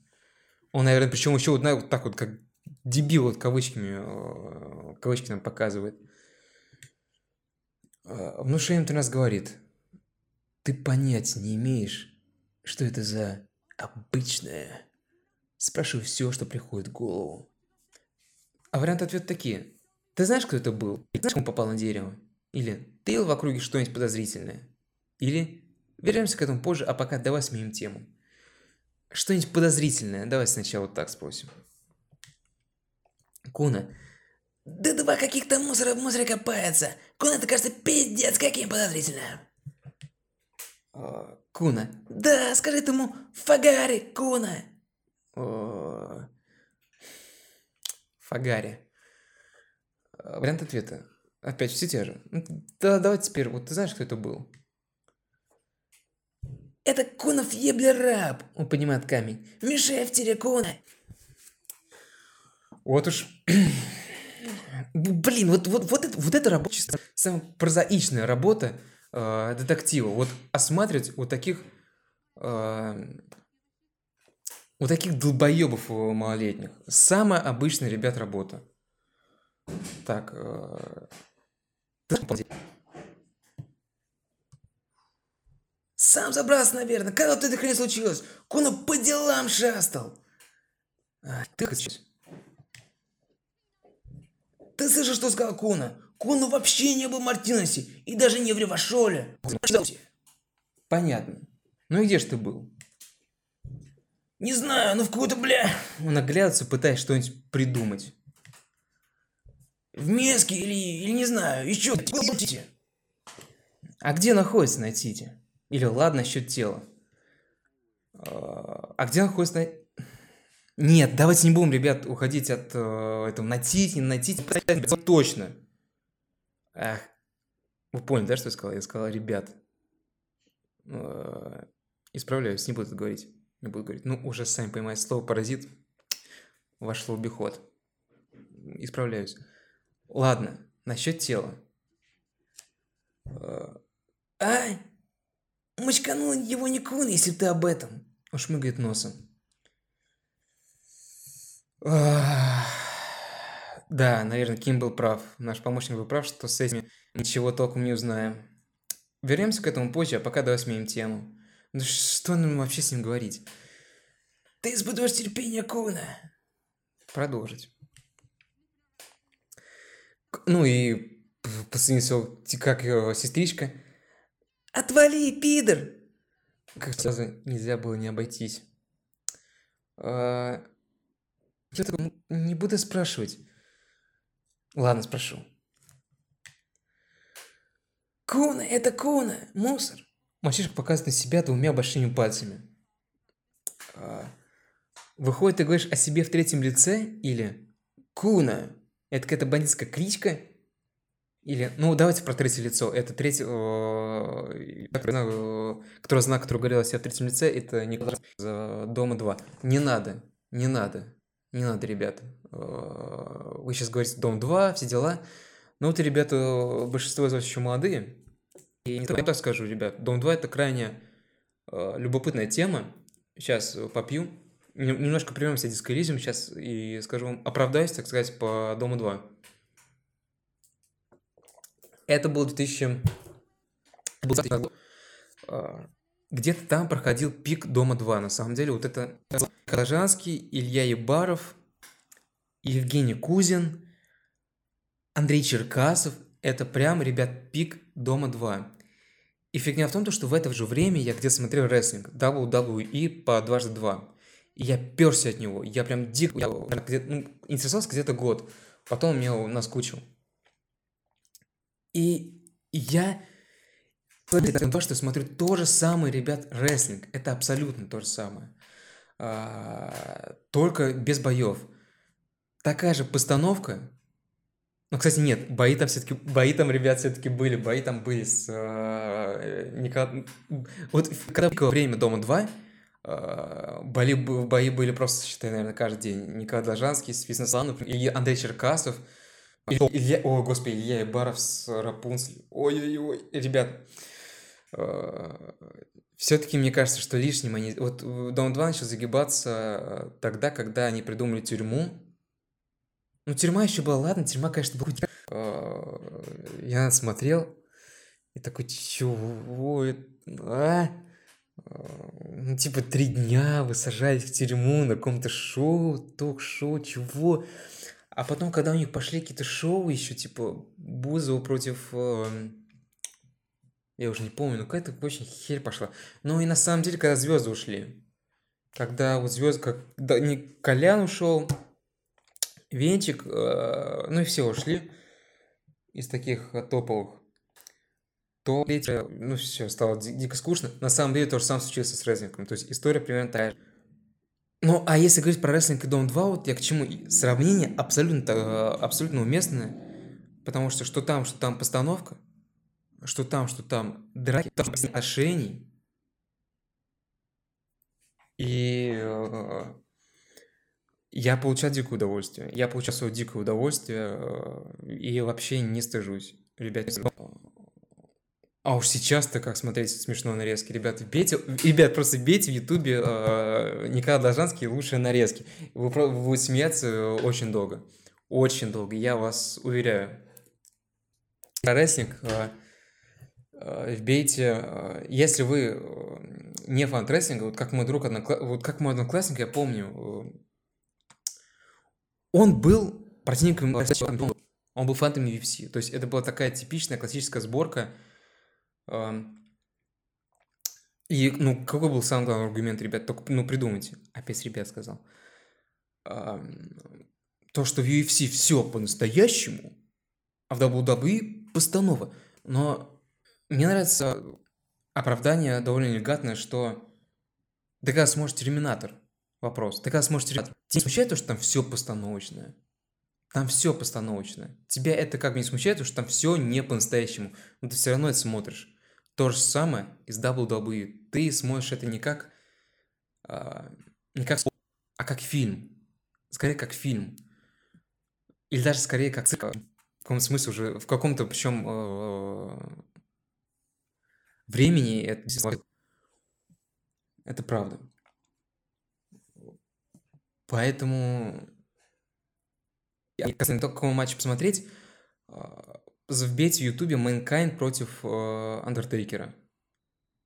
[SPEAKER 1] Он, наверное, причем еще вот так вот, как дебил вот кавычками, э, кавычки нам показывает. Э, Внушением ты нас говорит, ты понять не имеешь, что это за обычное. Спрашивай все, что приходит в голову. А варианты ответа такие. Ты знаешь, кто это был? Знаешь, как он попал на дерево? Или ты видел в округе что-нибудь подозрительное? Или вернемся к этому позже, а пока давай сменим тему. Что-нибудь подозрительное? Давай сначала вот так спросим. Куна,
[SPEAKER 3] Да два каких-то мусора в мусоре копается. Куна, это кажется пиздец каким подозрительным.
[SPEAKER 1] э, Куна,
[SPEAKER 3] Да, скажи ты ему, Фагари, Куна.
[SPEAKER 1] э, Фагари. Э, Вариант ответа. Опять все те же. Ну, Да, давай теперь, вот ты знаешь, кто это был?
[SPEAKER 3] Это Кунов еблераб.
[SPEAKER 1] Он поднимает камень.
[SPEAKER 3] Мишель в теле Куна.
[SPEAKER 1] Вот уж... [CLEARS THROAT] Блин, вот, вот, вот, это, вот это работа, самая прозаичная работа э, детектива. Вот осматривать вот таких... э, вот таких долбоебов малолетних. Самая обычная, ребят, работа. Так. э,
[SPEAKER 3] Сам забрался, наверное. Когда вот это хрень случилось? Куна по делам шастал.
[SPEAKER 1] а, Ты хочешь?
[SPEAKER 3] Ты слышал, что сказал Куна? Куна вообще не был в Мартинесе и даже не в Ревашоле.
[SPEAKER 1] Понятно. Ну и где ж ты был?
[SPEAKER 3] Не знаю, ну в какую-то, бля,
[SPEAKER 1] Он оглядывается, пытаясь что-нибудь придумать.
[SPEAKER 3] в Меске или, или не знаю, еще где
[SPEAKER 1] А где находится Найтити? Или ладно, насчет тела. А а где находится Най- Нет, давайте не будем, ребят, уходить от э, этого Найтити, не Найтити. Точно. Ах, вы поняли, да, что я сказал? Я сказал, ребят. Э, Исправляюсь, не буду это говорить. Не буду говорить. Ну, уже сами понимаете, слово паразит вошло в обиход. Исправляюсь. Ладно, насчет тела. Э,
[SPEAKER 3] Ай, мочканул его не Куна, если ты об этом.
[SPEAKER 1] Он шмыгает носом. Да, наверное, Ким был прав. Наш помощник был прав, что с этим ничего толком не узнаем. Вернемся к этому позже, а пока давай сменим тему. Ну что нам вообще с ним говорить?
[SPEAKER 3] Ты испытываешь терпение Куна.
[SPEAKER 1] Продолжить. Ну и по сравнению как ее сестричка,
[SPEAKER 3] Отвали, пидор.
[SPEAKER 1] как сразу нельзя было не обойтись. А, Я так м, не буду спрашивать. Ладно, спрошу.
[SPEAKER 3] Куна, это Куна, мусор.
[SPEAKER 1] Мальчишка показывает на себя двумя большими пальцами. А, Выходит, ты говоришь о себе в третьем лице? Или Куна? Это какая-то бандитская кличка? Или, ну, давайте про третье лицо. Это третье... э, знаю, э, знак, который говорил о себе в третьем лице, это Николай э, Дома 2. Не надо, не надо, не надо, ребята. Э, Вы сейчас говорите Дом 2, все дела. Но вот, и ребята, большинство из вас еще молодые. И не только так скажу, ребят. Дом 2 это крайне э, любопытная тема. Сейчас э, попью. Нем- Немножко примемся дискоризм сейчас и скажу вам, оправдаюсь, так сказать, по Дому 2. Это был 2000... Где-то там проходил пик Дома 2. На самом деле, вот это Калажанский, Илья Ебаров, Евгений Кузин, Андрей Черкасов. это прям, ребят, пик Дома 2. И фигня в том, то, что в это же время я где смотрел рестлинг WWE по дважды два. И я перся от него. Я прям дико... Я, где, ну, интересовался где-то год. Потом меня наскучил. И я... То, что смотрю то же самое, ребят, рестлинг. Это абсолютно то же самое. А, только без боев. Такая же постановка, ну, кстати, нет, бои там все-таки, бои там, ребят, все-таки были, бои там были с... Э, Николай... Вот когда было время Дома 2, э, бои, бои были просто, считай, наверное, каждый день. Николай Должанский, Свистна Сланов, и Андрей Черкасов, Илья, о, господи, Илья Ибаров с Рапунцель. Ой-ой-ой, ребят, все-таки мне кажется, что лишним они... Вот Дом 2 начал загибаться тогда, когда они придумали тюрьму, ну, тюрьма еще была, ладно, тюрьма, конечно, была... А, я смотрел и такой, чего это? А? Ну, типа, три дня вы сажаете в тюрьму на каком-то шоу, ток-шоу, чего? А потом, когда у них пошли какие-то шоу еще, типа, Бузова против... Э, я уже не помню, ну какая-то очень херь пошла. Ну и на самом деле, когда звезды ушли, когда вот звезды, как да, не Колян ушел, Венчик, э, ну и все ушли из таких э, топовых, то ну все, стало дико скучно. На самом деле то же самое случилось с рестлингом. То есть история примерно та же. Ну, а если говорить про рестлинг и Дом 2, вот я к чему? Сравнение абсолютно, э, абсолютно уместное, потому что что там, что там постановка, что там, что там драки, там отношений. И я получал дикое удовольствие. Я получал свое дикое удовольствие э, и вообще не стыжусь. Ребят, а уж сейчас-то как смотреть смешно нарезки. Ребята, бейте, ребят, просто бейте в ютубе э, Николай Должанский лучшие нарезки. Вы, вы будете смеяться очень долго. Очень долго, я вас уверяю. Про рестлинг э, э, вбейте, э, если вы э, не фан вот как мой друг, однокла... вот как мой одноклассник, я помню, он был противником он был фантом UFC. То есть это была такая типичная классическая сборка. И, ну, какой был самый главный аргумент, ребят? Только, ну, придумайте. Опять ребят сказал. То, что в UFC все по-настоящему, а в WWE постанова. Но мне нравится оправдание довольно элегантное, что да когда сможешь Терминатор, Вопрос. Ты когда сможешь решать, тебя не смущает то, что там все постановочное? Там все постановочное. Тебя это как бы не смущает, потому что там все не по-настоящему. Но ты все равно это смотришь. То же самое из WWE. Ты смотришь это не как, а, не как, а как фильм. Скорее как фильм. Или даже скорее как в каком смысле уже, в каком-то, причем э, времени это, это правда. Поэтому, я касательно того, какого матча посмотреть, а, вбейте в ютубе Mankind против Андертейкера. Э,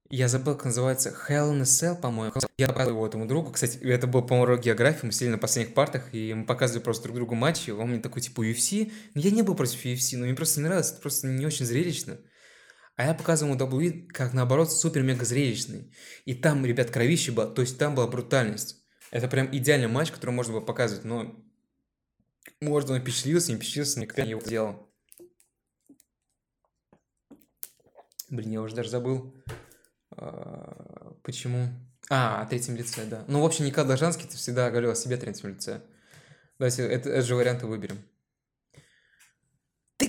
[SPEAKER 1] я забыл, как называется, Hell in a Cell, по-моему. Я показывал его этому другу. Кстати, это был, по-моему, географии. Мы сидели на последних партах, и мы показывали просто друг другу матчи. Он мне такой, типа, UFC. Но я не был против UFC, но мне просто не нравится. Это просто не очень зрелищно. А я показывал ему WWE как, наоборот, супер-мега зрелищный. И там, ребят, кровище было. То есть там была брутальность. Это прям идеальный матч, который можно было показывать, но может он впечатлился, не впечатлился, никогда не его делал. Блин, я уже даже забыл. А, почему? А, о третьем лице, да. Ну, в общем, Николай Должанский ты всегда говорил о себе третьем лице. Давайте это, это же варианты выберем.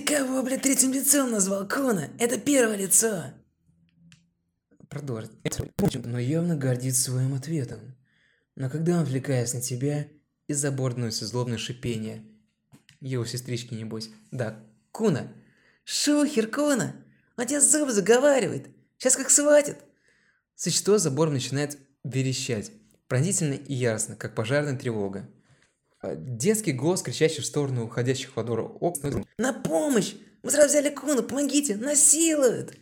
[SPEAKER 3] Кого, блядь, третьим лицом назвал, Кона? Это первое лицо.
[SPEAKER 1] Продолжит. Но явно гордится своим ответом. Но когда он, отвлекаясь на тебя, из-за борднуется злобное шипение. Его сестрички, небось. Да, Куна.
[SPEAKER 3] Шухер, Куна! Он тебя зубы заговаривает. Сейчас как схватит.
[SPEAKER 1] Существо за бором начинает верещать. Пронзительно и яростно, как пожарная тревога. А детский голос, кричащий в сторону уходящих во двор окна.
[SPEAKER 3] На помощь! Мы сразу взяли Куна, помогите! Насилуют!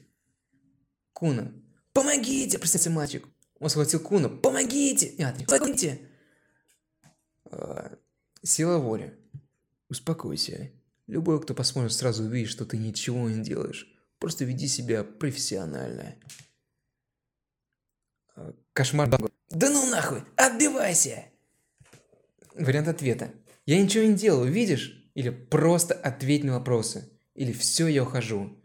[SPEAKER 1] Куна.
[SPEAKER 3] Помогите, простите, мальчик.
[SPEAKER 1] Он схватил Куна.
[SPEAKER 3] Помогите!
[SPEAKER 1] Нет, не помогите! А, сила воли. Успокойся.
[SPEAKER 3] Любой, кто посмотрит, сразу увидит, что ты ничего не делаешь. Просто веди себя профессионально.
[SPEAKER 1] Кошмар.
[SPEAKER 3] Да ну нахуй, отбивайся!
[SPEAKER 1] Вариант ответа. Я ничего не делаю, видишь? Или просто ответь на вопросы. Или все, я ухожу.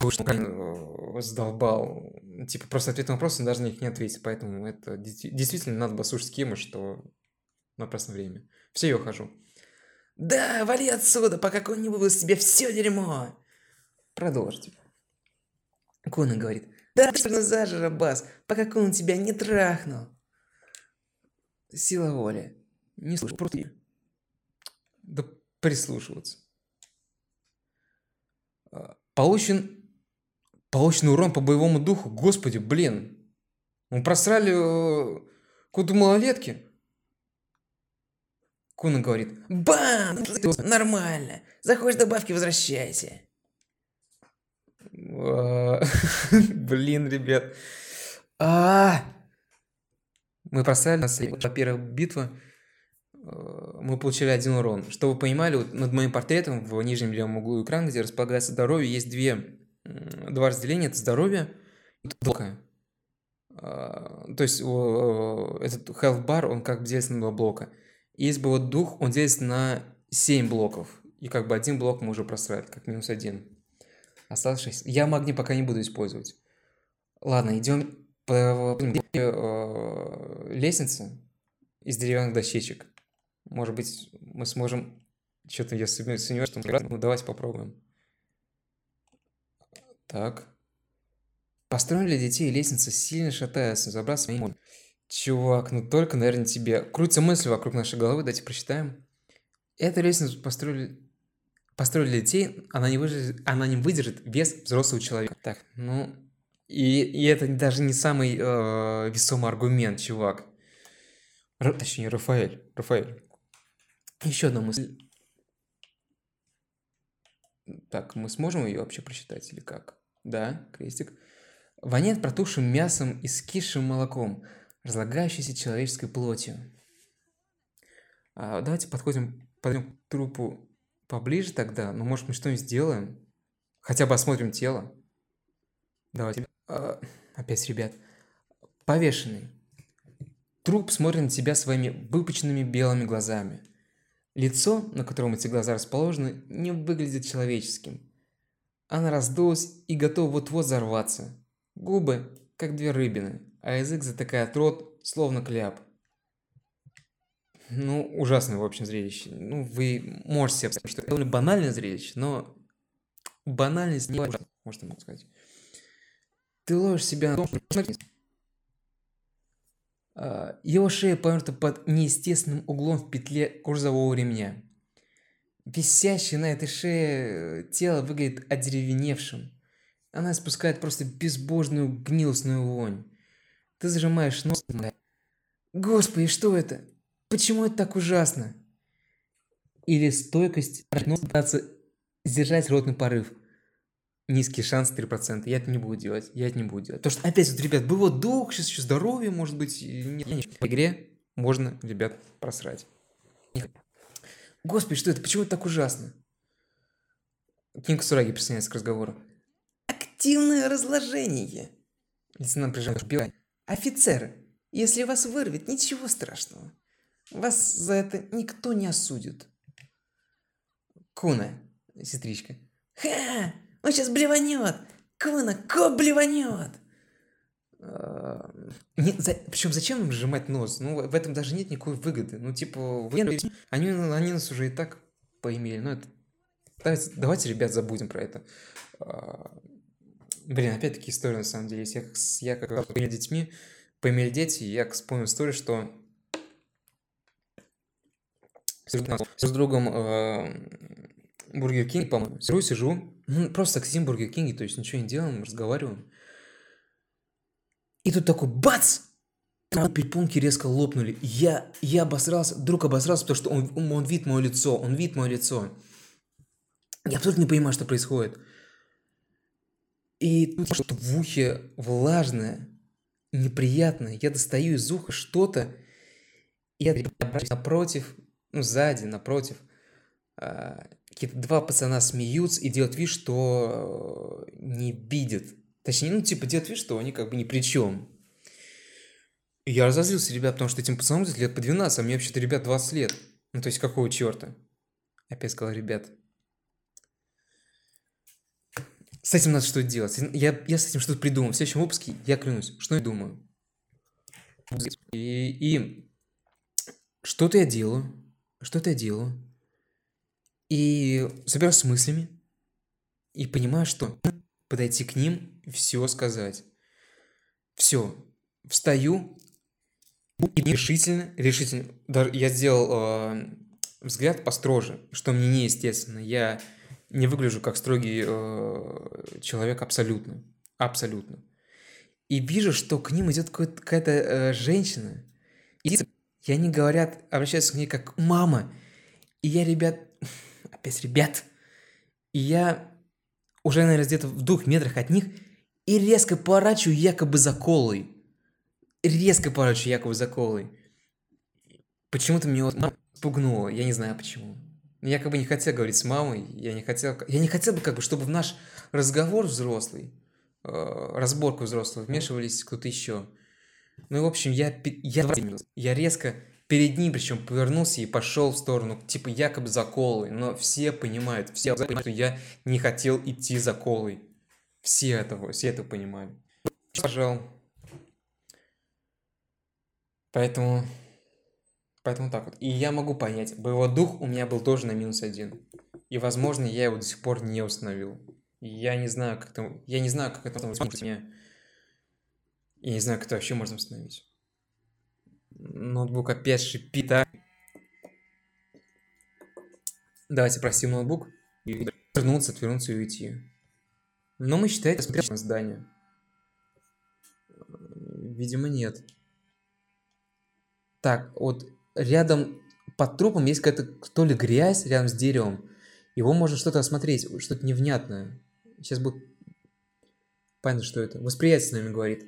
[SPEAKER 1] Э, Сдолбал. Типа просто ответ на вопросы, даже на них не ответить. Поэтому это действительно надо было слушать схему, что напрасно время. Все, я ухожу.
[SPEAKER 3] Да, вали отсюда, пока он не вывез себе все дерьмо.
[SPEAKER 1] Продолжите.
[SPEAKER 3] Кона говорит. Да, что зажиро, Бас, пока он тебя не трахнул. Сила воли. Не слушай, просто...
[SPEAKER 1] Да прислушиваться. А, получен... Получен урон по боевому духу. Господи, блин. Мы просрали э, куда малолетки.
[SPEAKER 3] Куна говорит, бам, нормально, заходишь добавки, возвращайся.
[SPEAKER 1] А, [LAUGHS] блин, ребят. А, мы просрали нас, во-первых, битва. Э, мы получили один урон. Чтобы вы понимали, вот над моим портретом в нижнем левом углу экрана, где располагается здоровье, есть две, два разделения. Это здоровье и блока. А, то есть этот health bar, он как бы делится на два блока. Есть бы вот дух, он делится на 7 блоков. И как бы один блок мы уже просрали, как минус один. Осталось 6. Я магний пока не буду использовать. Ладно, идем э, лестнице из деревянных дощечек. Может быть, мы сможем... Что-то я сомневаюсь, что мы... Ну, давайте попробуем. Так. Построим для детей лестница сильно шатается, забраться в Чувак, ну только, наверное, тебе. Крутится мысль вокруг нашей головы, давайте прочитаем. Эту лестницу построили, построили детей, она не, выдержит, она не выдержит вес взрослого человека. Так, ну... И, и это даже не самый э, весомый аргумент, чувак. Р, точнее, Рафаэль. Рафаэль. Еще одна мысль. Так, мы сможем ее вообще прочитать или как? Да, крестик. Воняет протухшим мясом и скисшим молоком разлагающейся человеческой плотью. А, давайте подходим, подойдем к трупу поближе тогда. Ну, может, мы что-нибудь сделаем? Хотя бы осмотрим тело. Давайте. А, опять, ребят. Повешенный. Труп смотрит на тебя своими выпученными белыми глазами. Лицо, на котором эти глаза расположены, не выглядит человеческим. Она раздулась и готова вот-вот взорваться. Губы, как две рыбины, а язык затыкает рот, словно кляп. Ну, ужасное, в общем, зрелище. Ну, вы можете себе представить, что это довольно банальное зрелище, но банальность не ужасна, можно сказать. Ты ловишь себя на том, что... А, его шея повернута под неестественным углом в петле курзового ремня. Висящее на этой шее тело выглядит одеревеневшим. Она испускает просто безбожную гнилостную вонь. Ты зажимаешь нос. Господи, что это? Почему это так ужасно? Или стойкость, пытаться сдержать ротный порыв. Низкий шанс 3%. Я это не буду делать. Я это не буду делать. Потому что, опять вот, ребят, было дух, сейчас еще здоровье, может быть. Нет. В игре можно, ребят, просрать. Господи, что это? Почему это так ужасно? Кинг Сураги присоединяется к разговору.
[SPEAKER 3] Активное разложение.
[SPEAKER 1] Лейтенант прижимает
[SPEAKER 3] Офицеры, если вас вырвет, ничего страшного. Вас за это никто не осудит.
[SPEAKER 1] Куна, сестричка.
[SPEAKER 3] Ха! Он сейчас блеванет! Куна, ко блеванет!
[SPEAKER 1] А, за, причем зачем им сжимать нос? Ну, в этом даже нет никакой выгоды. Ну, типа, вы, они, они нас уже и так поимели. Ну, это... Давайте, давайте, ребят, забудем про это. А, Блин, опять-таки история на самом деле. Я, я как поимели детьми, поимели дети, я вспомнил историю, что с другом э, Бургер Кинг, по-моему, сижу, сижу, ну, просто сидим в Бургер Кинге, то есть ничего не делаем, разговариваем. И тут такой бац! Перепонки резко лопнули. Я, я обосрался, друг обосрался, потому что он, он, он видит мое лицо, он видит мое лицо. Я абсолютно не понимаю, что происходит. И тут что-то в ухе влажное, неприятное. Я достаю из уха что-то, и я напротив, ну, сзади, напротив, а, какие-то два пацана смеются и делают вид, что э, не видят. Точнее, ну, типа, делают вид, что они как бы ни при чем. И я разозлился, ребят, потому что этим пацанам лет по 12, а мне вообще-то, ребят, 20 лет. Ну, то есть, какого черта? Опять сказал, ребят. С этим надо что-то делать. Я, я с этим что-то придумал. В следующем выпуске я клянусь, что я думаю. И, и что-то я делаю, что-то я делаю. И собираюсь с мыслями. И понимаю, что подойти к ним, все сказать. Все. Встаю и решительно, решительно. Даже я сделал э, взгляд построже, что мне неестественно. Я не выгляжу как строгий э, человек абсолютно. Абсолютно. И вижу, что к ним идет какая-то э, женщина. И, и они говорят, обращаются к ней как мама. И я, ребят, опять ребят, и я уже, наверное, где-то в двух метрах от них и резко поворачиваю якобы за колой. Резко поворачиваю якобы за колой. Почему-то меня вот спугнуло, я не знаю почему. Я как бы не хотел говорить с мамой, я не хотел, я не хотел бы как бы, чтобы в наш разговор взрослый, э, разборку взрослых вмешивались кто-то еще. Ну, в общем, я, я, я резко перед ним, причем повернулся и пошел в сторону, типа, якобы за колой. Но все понимают, все понимают, что я не хотел идти за колой. Все этого, все это понимают. Пожал. Поэтому Поэтому так вот. И я могу понять, боевой дух у меня был тоже на минус один. И, возможно, я его до сих пор не установил. Я не знаю, как это... Я не знаю, как это возможно меня. Я не знаю, как это вообще можно установить. Ноутбук опять шипит, а? Давайте простим ноутбук. И вернуться, отвернуться и уйти. Но мы считаем, смотрели на здание. Видимо, нет. Так, вот рядом под трупом есть какая-то то ли грязь рядом с деревом. Его можно что-то осмотреть, что-то невнятное. Сейчас будет понятно, что это. Восприятие с нами говорит.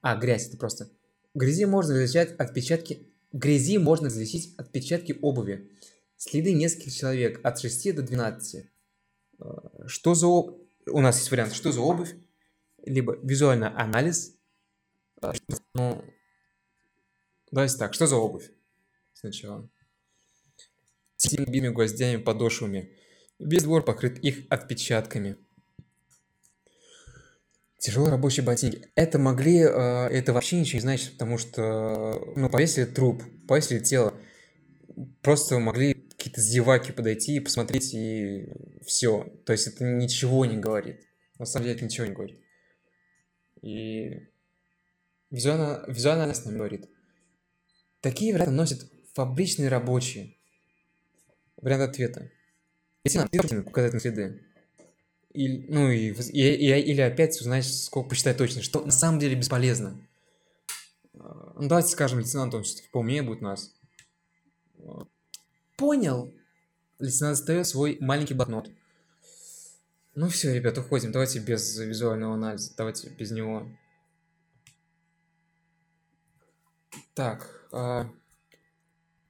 [SPEAKER 1] А, грязь это просто. Грязи можно различать отпечатки... Грязи можно различить отпечатки обуви. Следы нескольких человек от 6 до 12. А, что за об... У нас есть вариант, что за обувь? Либо визуальный анализ. А, ну, давайте так, что за обувь? сначала. Сильными гвоздями подошвами. Весь двор покрыт их отпечатками. Тяжелые рабочие ботинки. Это могли, э, это вообще ничего не значит, потому что, ну, повесили труп, повесили тело. Просто могли какие-то зеваки подойти и посмотреть, и все. То есть это ничего не говорит. На самом деле это ничего не говорит. И визуально, визуально нас нам говорит. Такие, вероятно, носят Фабричные рабочие. Вариант ответа. Лейтенант, ты указать на следы. Или, ну и, и, и, или опять узнать, сколько посчитать точно, что на самом деле бесполезно. А, ну, давайте скажем лейтенанту, он все-таки поумнее будет нас. Понял. Лейтенант достает свой маленький блокнот. Ну все, ребят, уходим. Давайте без визуального анализа. Давайте без него. Так. А...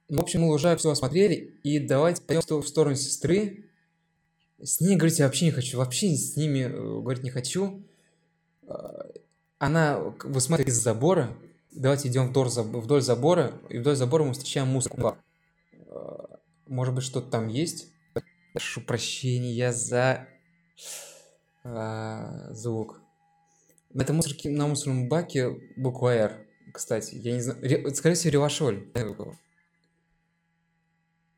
[SPEAKER 1] В общем, мы уже все осмотрели, и давайте пойдем в сторону сестры. С ней говорить я вообще не хочу, вообще с ними э, говорить не хочу. А, она высматривает из забора. Давайте идем вдоль, вдоль забора, и вдоль забора мы встречаем мусор. А, может быть, что-то там есть? Прошу прощения за звук. На этом мусорке, на мусорном баке буква R, кстати. Я не знаю, скорее всего, Ревашоль.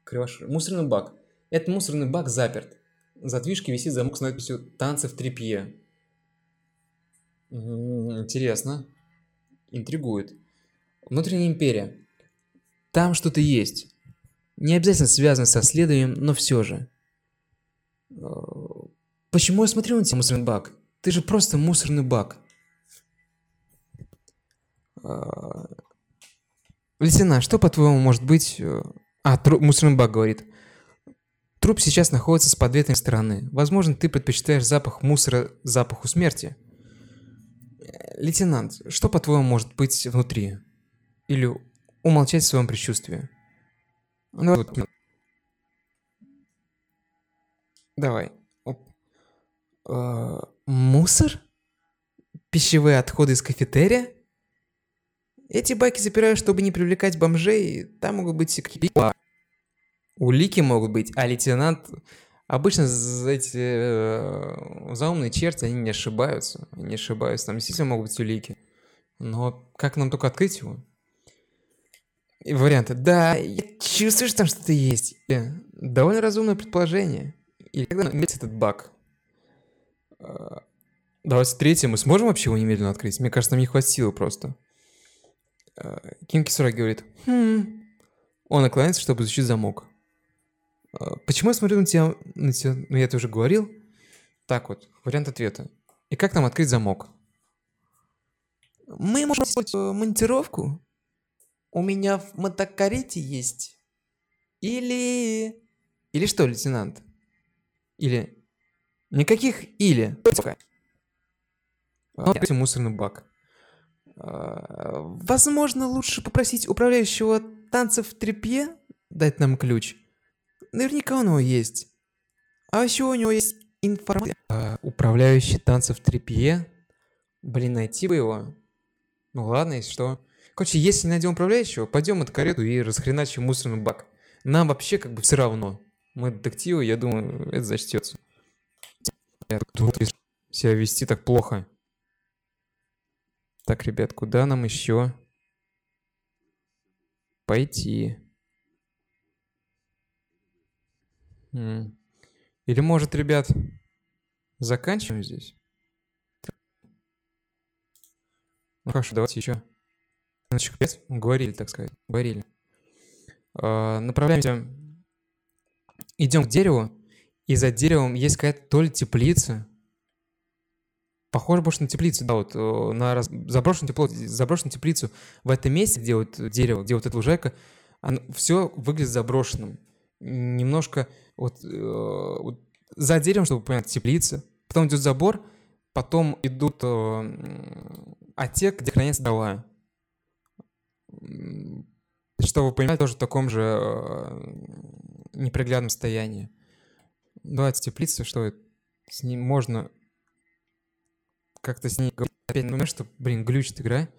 [SPEAKER 1] Кривошеев. Мусорный бак. Этот мусорный бак заперт. За движкой висит замок с надписью «Танцы в трепье». Интересно. Интригует. Внутренняя империя. Там что-то есть. Не обязательно связано со следованием, но все же. Э, почему я смотрю на тебя, мусорный бак? Ты же просто мусорный бак. Э, Лейтенант, что, по-твоему, может быть э, а, труп, мусорный бак говорит. Труп сейчас находится с подветной стороны. Возможно, ты предпочитаешь запах мусора запаху смерти. Лейтенант, что, по-твоему, может быть внутри? Или умолчать в своем предчувствии? Ну, вот. Давай. Э, Мусор? Пищевые отходы из кафетерия? Эти баки запирают, чтобы не привлекать бомжей. Там могут быть секреты. Улики могут быть, а лейтенант... Обычно эти э, заумные черти, они не ошибаются. Не ошибаются. Там действительно могут быть улики. Но как нам только открыть его? И варианты. Да, я чувствую, что там что-то есть. Э, Довольно разумное предположение. Или когда имеется этот баг? Э, Давайте третье. Мы сможем вообще его немедленно открыть? Мне кажется, нам не хватило просто. Кинки Сура говорит. Хм. Он наклоняется, чтобы изучить замок. Э, Почему я смотрю на тебя, на тебя? Ну, я это уже говорил. Так вот, вариант ответа. И как нам открыть замок? Мы можем сделать э, монтировку. У меня в мотокарете есть. Или... Или что, лейтенант? Или... Никаких или. А, Открыть мусорный бак. А, Возможно, лучше попросить управляющего танцев в трепье дать нам ключ. Наверняка у него есть. А еще у него есть информация. А, управляющий танцев трепье? Блин, найти бы его. Ну ладно, если что. Короче, если найдем управляющего, пойдем от карету и расхреначим мусорный бак. Нам вообще как бы все равно. Мы детективы, я думаю, это зачтется. Себя вести так плохо. Так, ребят, куда нам еще пойти? М. Или может, ребят, заканчиваем здесь? Ну хорошо, давайте еще. Значит. Говорили, так сказать. Говорили. А, направляемся. Идем к дереву. И за деревом есть какая-то то ли теплица. Похоже больше на теплицу, да, вот э, на раз- заброшенную, тепло... заброшенную теплицу. В этом месте, где вот дерево, где вот эта лужайка, все выглядит заброшенным. Немножко вот, э, вот за деревом, чтобы понять, теплица. Потом идет забор, потом идут э, м, отсек, где хранятся дрова. Чтобы вы понимали, тоже в таком же э, неприглядном состоянии. Давайте теплица, что это? с ним можно как-то с ней говорить. Опять, ну, знаешь, что, блин, глючит игра,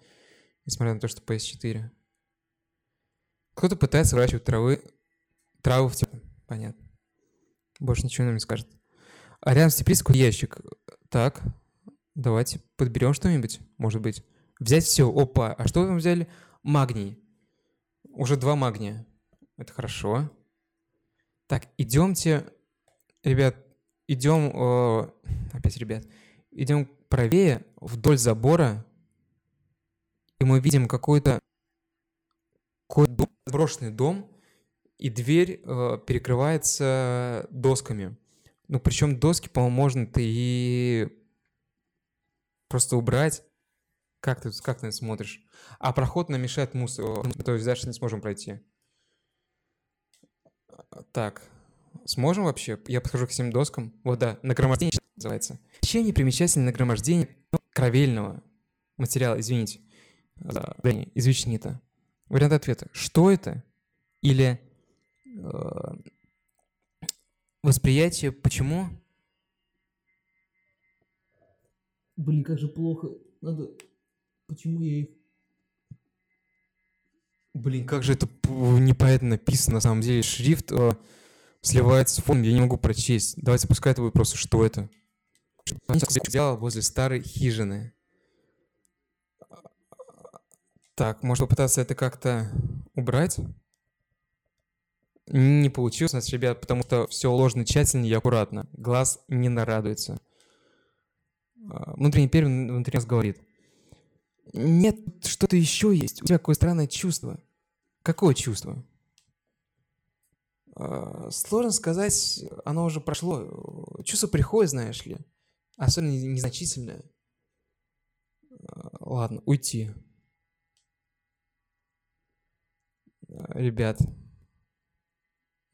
[SPEAKER 1] несмотря на то, что PS4. Кто-то пытается выращивать травы, траву в тепле. Понятно. Больше ничего нам не скажет. А рядом с теплицей какой ящик. Так, давайте подберем что-нибудь, может быть. Взять все. Опа, а что вы взяли? Магний. Уже два магния. Это хорошо. Так, идемте, ребят, идем, э, опять ребят, идем правее вдоль забора, и мы видим какой-то дом, заброшенный дом, и дверь э, перекрывается досками. Ну, причем доски, по-моему, можно-то и просто убрать. Как ты, как ты смотришь? А проход нам мешает мусор, то есть дальше не сможем пройти. Так, сможем вообще? Я подхожу к всем доскам. Вот да, нагромождение называется. Еще непримечательное нагромождение кровельного материала, извините. Из вичнита. Вариант ответа. Что это? Или э, восприятие, почему?
[SPEAKER 3] Блин, как же плохо. Надо... Почему я их...
[SPEAKER 1] Блин, как же это непонятно написано, на самом деле. Шрифт э, сливается с фоном, я не могу прочесть. Давайте пускай это будет просто, что это. Сделал возле старой хижины. Так, может попытаться это как-то убрать? Не получилось у нас, ребят, потому что все ложно, тщательно и аккуратно. Глаз не нарадуется. А, Внутренний первый внутри нас говорит. Нет, что-то еще есть. У тебя какое странное чувство. Какое чувство? А, Сложно сказать, оно уже прошло. Чувство приходит, знаешь ли. Особенно не- незначительное. А, Ладно, уйти. Ребят.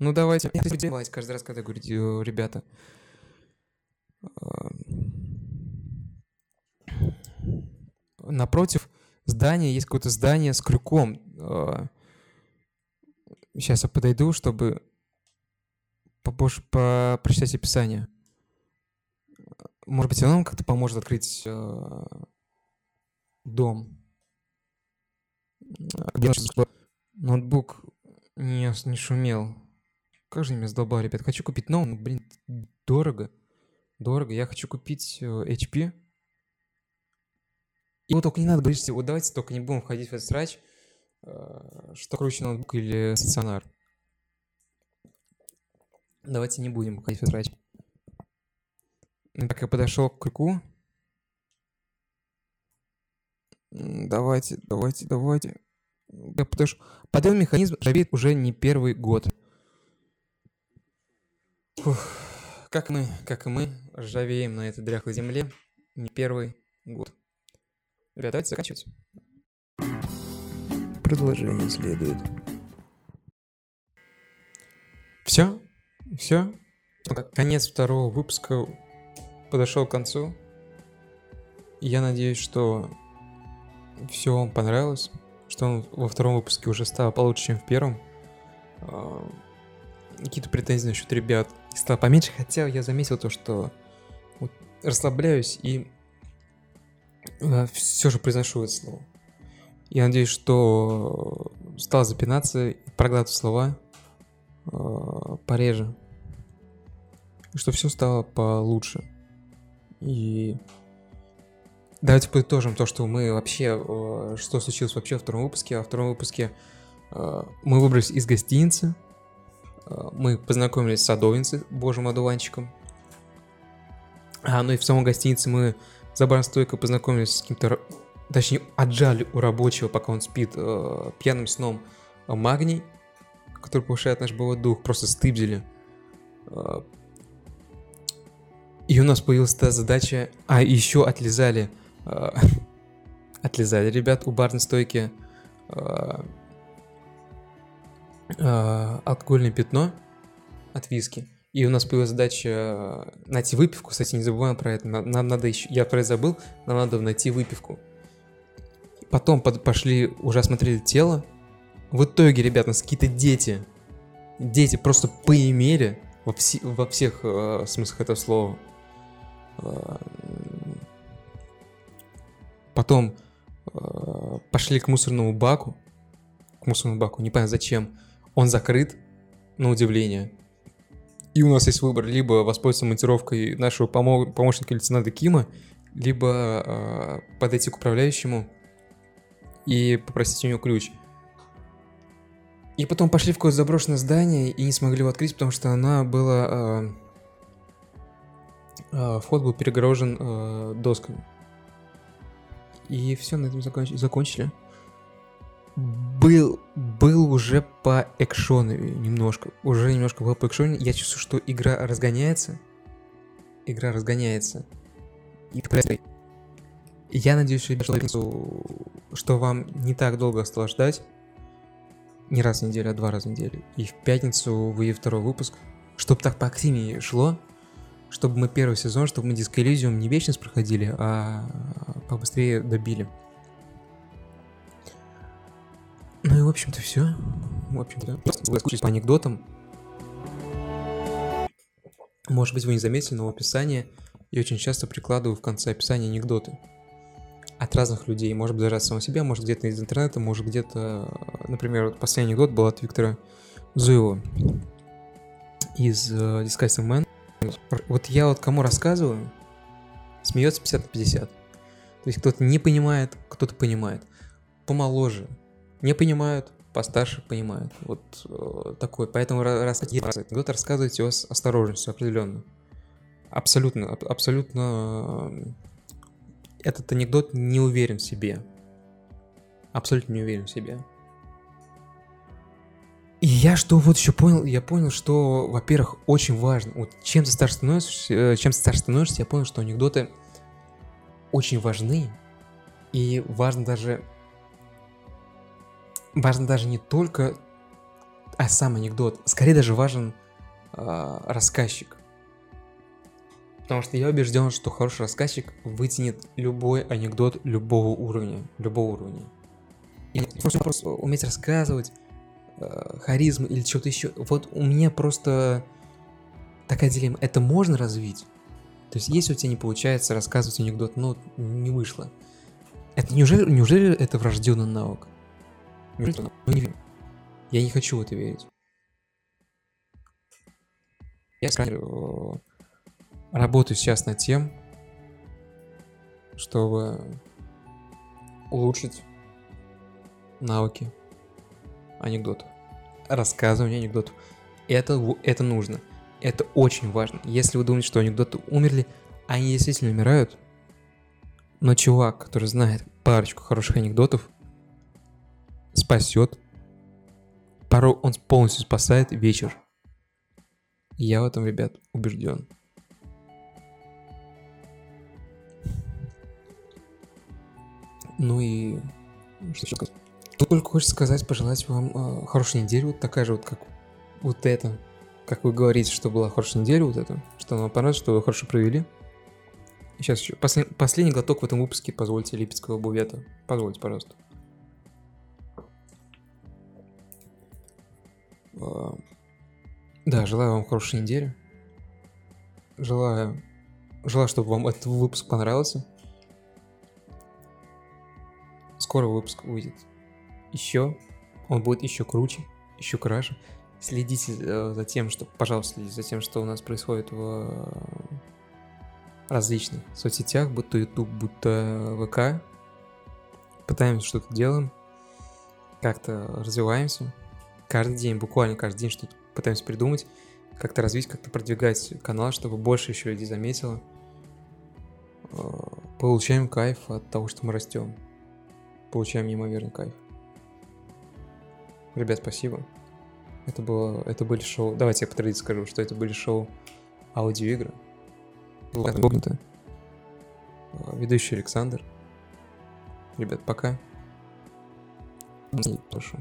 [SPEAKER 1] Ну давайте. Давайте каждый раз, когда говорите, «Э, ребята. А, Напротив здания есть какое-то здание с крюком. Сейчас я подойду, чтобы попозже по прочитать описание. Может быть, оно нам как-то поможет открыть э, дом. Ноутбук не, не шумел. Как же меня задолбали, ребят. Хочу купить новый, но, блин, дорого. Дорого. Я хочу купить э, HP. И вот только не надо говорить, вот давайте только не будем входить в этот срач, э, что круче ноутбук или стационар. Давайте не будем входить в этот срач. Так я подошел к крюку. Давайте, давайте, давайте. Я подошел. Подъем механизм ржавеет уже не первый год. Фух. Как мы, как и мы, ржавеем на этой дряхлой земле не первый год. Ребята, давайте заканчивать.
[SPEAKER 2] Продолжение следует.
[SPEAKER 1] Все? Все? Конец второго выпуска подошел к концу. Я надеюсь, что все вам понравилось, что он во втором выпуске уже стал получше, чем в первом. Какие-то претензии насчет ребят стало поменьше, хотя я заметил то, что вот расслабляюсь и все же произношу это слово. Я надеюсь, что стал запинаться и проглатывать слова э, пореже. И что все стало получше. И давайте подытожим то, что мы вообще, э, что случилось вообще во втором выпуске. Во втором выпуске э, мы выбрались из гостиницы, э, мы познакомились с садовницей, божьим одуванчиком. А, ну и в самой гостинице мы за барной стойкой познакомились с каким-то, точнее, отжали у рабочего, пока он спит, э, пьяным сном э, магний, который повышает наш боевой дух, просто стыбзили. Э, И у нас появилась та задача, а еще отлезали, э, [LAUGHS] отлезали ребят у барной стойки э, э, алкогольное пятно от виски. И у нас появилась задача э, найти выпивку. Кстати, не забываем про это. На- Нам надо еще... Я про это забыл. Нам надо найти выпивку. Потом под- пошли, уже осмотрели тело. В итоге, ребят, у нас какие-то дети. Дети просто поимели во, все- во всех э, смыслах этого слова. Э, Потом э, пошли к мусорному баку. К мусорному баку, не понятно зачем. Он закрыт, на удивление. И у нас есть выбор, либо воспользоваться монтировкой нашего помо- помощника лейтенанта Кима, либо э, подойти к управляющему и попросить у него ключ. И потом пошли в какое-то заброшенное здание и не смогли его открыть, потому что она была... э, э, вход был перегорожен э, досками. И все, на этом законч- закончили. Был, был уже по экшону немножко. Уже немножко был по экшону. Я чувствую, что игра разгоняется. Игра разгоняется. И Я надеюсь, ребята, что вам не так долго осталось ждать. Не раз в неделю, а два раза в неделю. И в пятницу выйдет второй выпуск. Чтобы так поактивнее шло. Чтобы мы первый сезон, чтобы мы Elysium не вечность проходили, а побыстрее добили. Ну и в общем-то все. В общем-то, вы скучаете по анекдотам. Может быть, вы не заметили, но в описании я очень часто прикладываю в конце описания анекдоты. От разных людей. Может быть, даже от самого себя, может где-то из интернета, может где-то... Например, вот последний анекдот был от Виктора Зуева из uh, Disgusting Man. Вот я вот кому рассказываю, смеется 50 на 50. То есть кто-то не понимает, кто-то понимает. Помоложе не понимают, постарше понимают. Вот э, такой. Поэтому ра- раз кто-то рассказывайте его с осторожностью определенно. Абсолютно, аб- абсолютно э, этот анекдот не уверен в себе. Абсолютно не уверен в себе. И я что вот еще понял, я понял, что, во-первых, очень важно, вот чем ты старше становишься, э, чем ты старше становишься, я понял, что анекдоты очень важны, и важно даже важно даже не только а сам анекдот, скорее даже важен э, рассказчик. Потому что я убежден, что хороший рассказчик вытянет любой анекдот любого уровня, любого уровня. И просто, просто уметь рассказывать, э, харизма или что-то еще. Вот у меня просто такая дилемма. Это можно развить? То есть, если у тебя не получается рассказывать анекдот, ну, не вышло. Это неужели, неужели это врожденный навык? Ну, не верю. Я не хочу в это верить. Я э, работаю сейчас над тем, чтобы улучшить навыки анекдотов, рассказывание анекдотов. Это, это нужно. Это очень важно. Если вы думаете, что анекдоты умерли, они действительно умирают. Но чувак, который знает парочку хороших анекдотов, спасет. Порой он полностью спасает вечер. Я в этом, ребят, убежден. Ну и что еще сказать? Тут только хочется сказать, пожелать вам э, хорошей недели, вот такая же вот, как вот это. Как вы говорите, что была хорошая неделя, вот это. Что вам понравилось, что вы хорошо провели. Сейчас еще послед... последний глоток в этом выпуске, позвольте, липецкого бувета. Позвольте, пожалуйста. Желаю вам хорошей недели. Желаю, желаю, чтобы вам этот выпуск понравился. Скоро выпуск выйдет еще. Он будет еще круче, еще краше. Следите э, за тем, что, пожалуйста, следите за тем, что у нас происходит в э, различных соцсетях, будь то YouTube, будь то ВК. Пытаемся что-то делаем, как-то развиваемся. Каждый день, буквально каждый день что-то пытаемся придумать, как-то развить, как-то продвигать канал, чтобы больше еще людей заметило. Э, получаем кайф от того, что мы растем получаем неимоверный кайф. Ребят, спасибо. Это было, это были шоу. Давайте я по традиции скажу, что это были шоу аудиоигры. Инкогнито. Ведущий Александр. Ребят, пока. Прошу.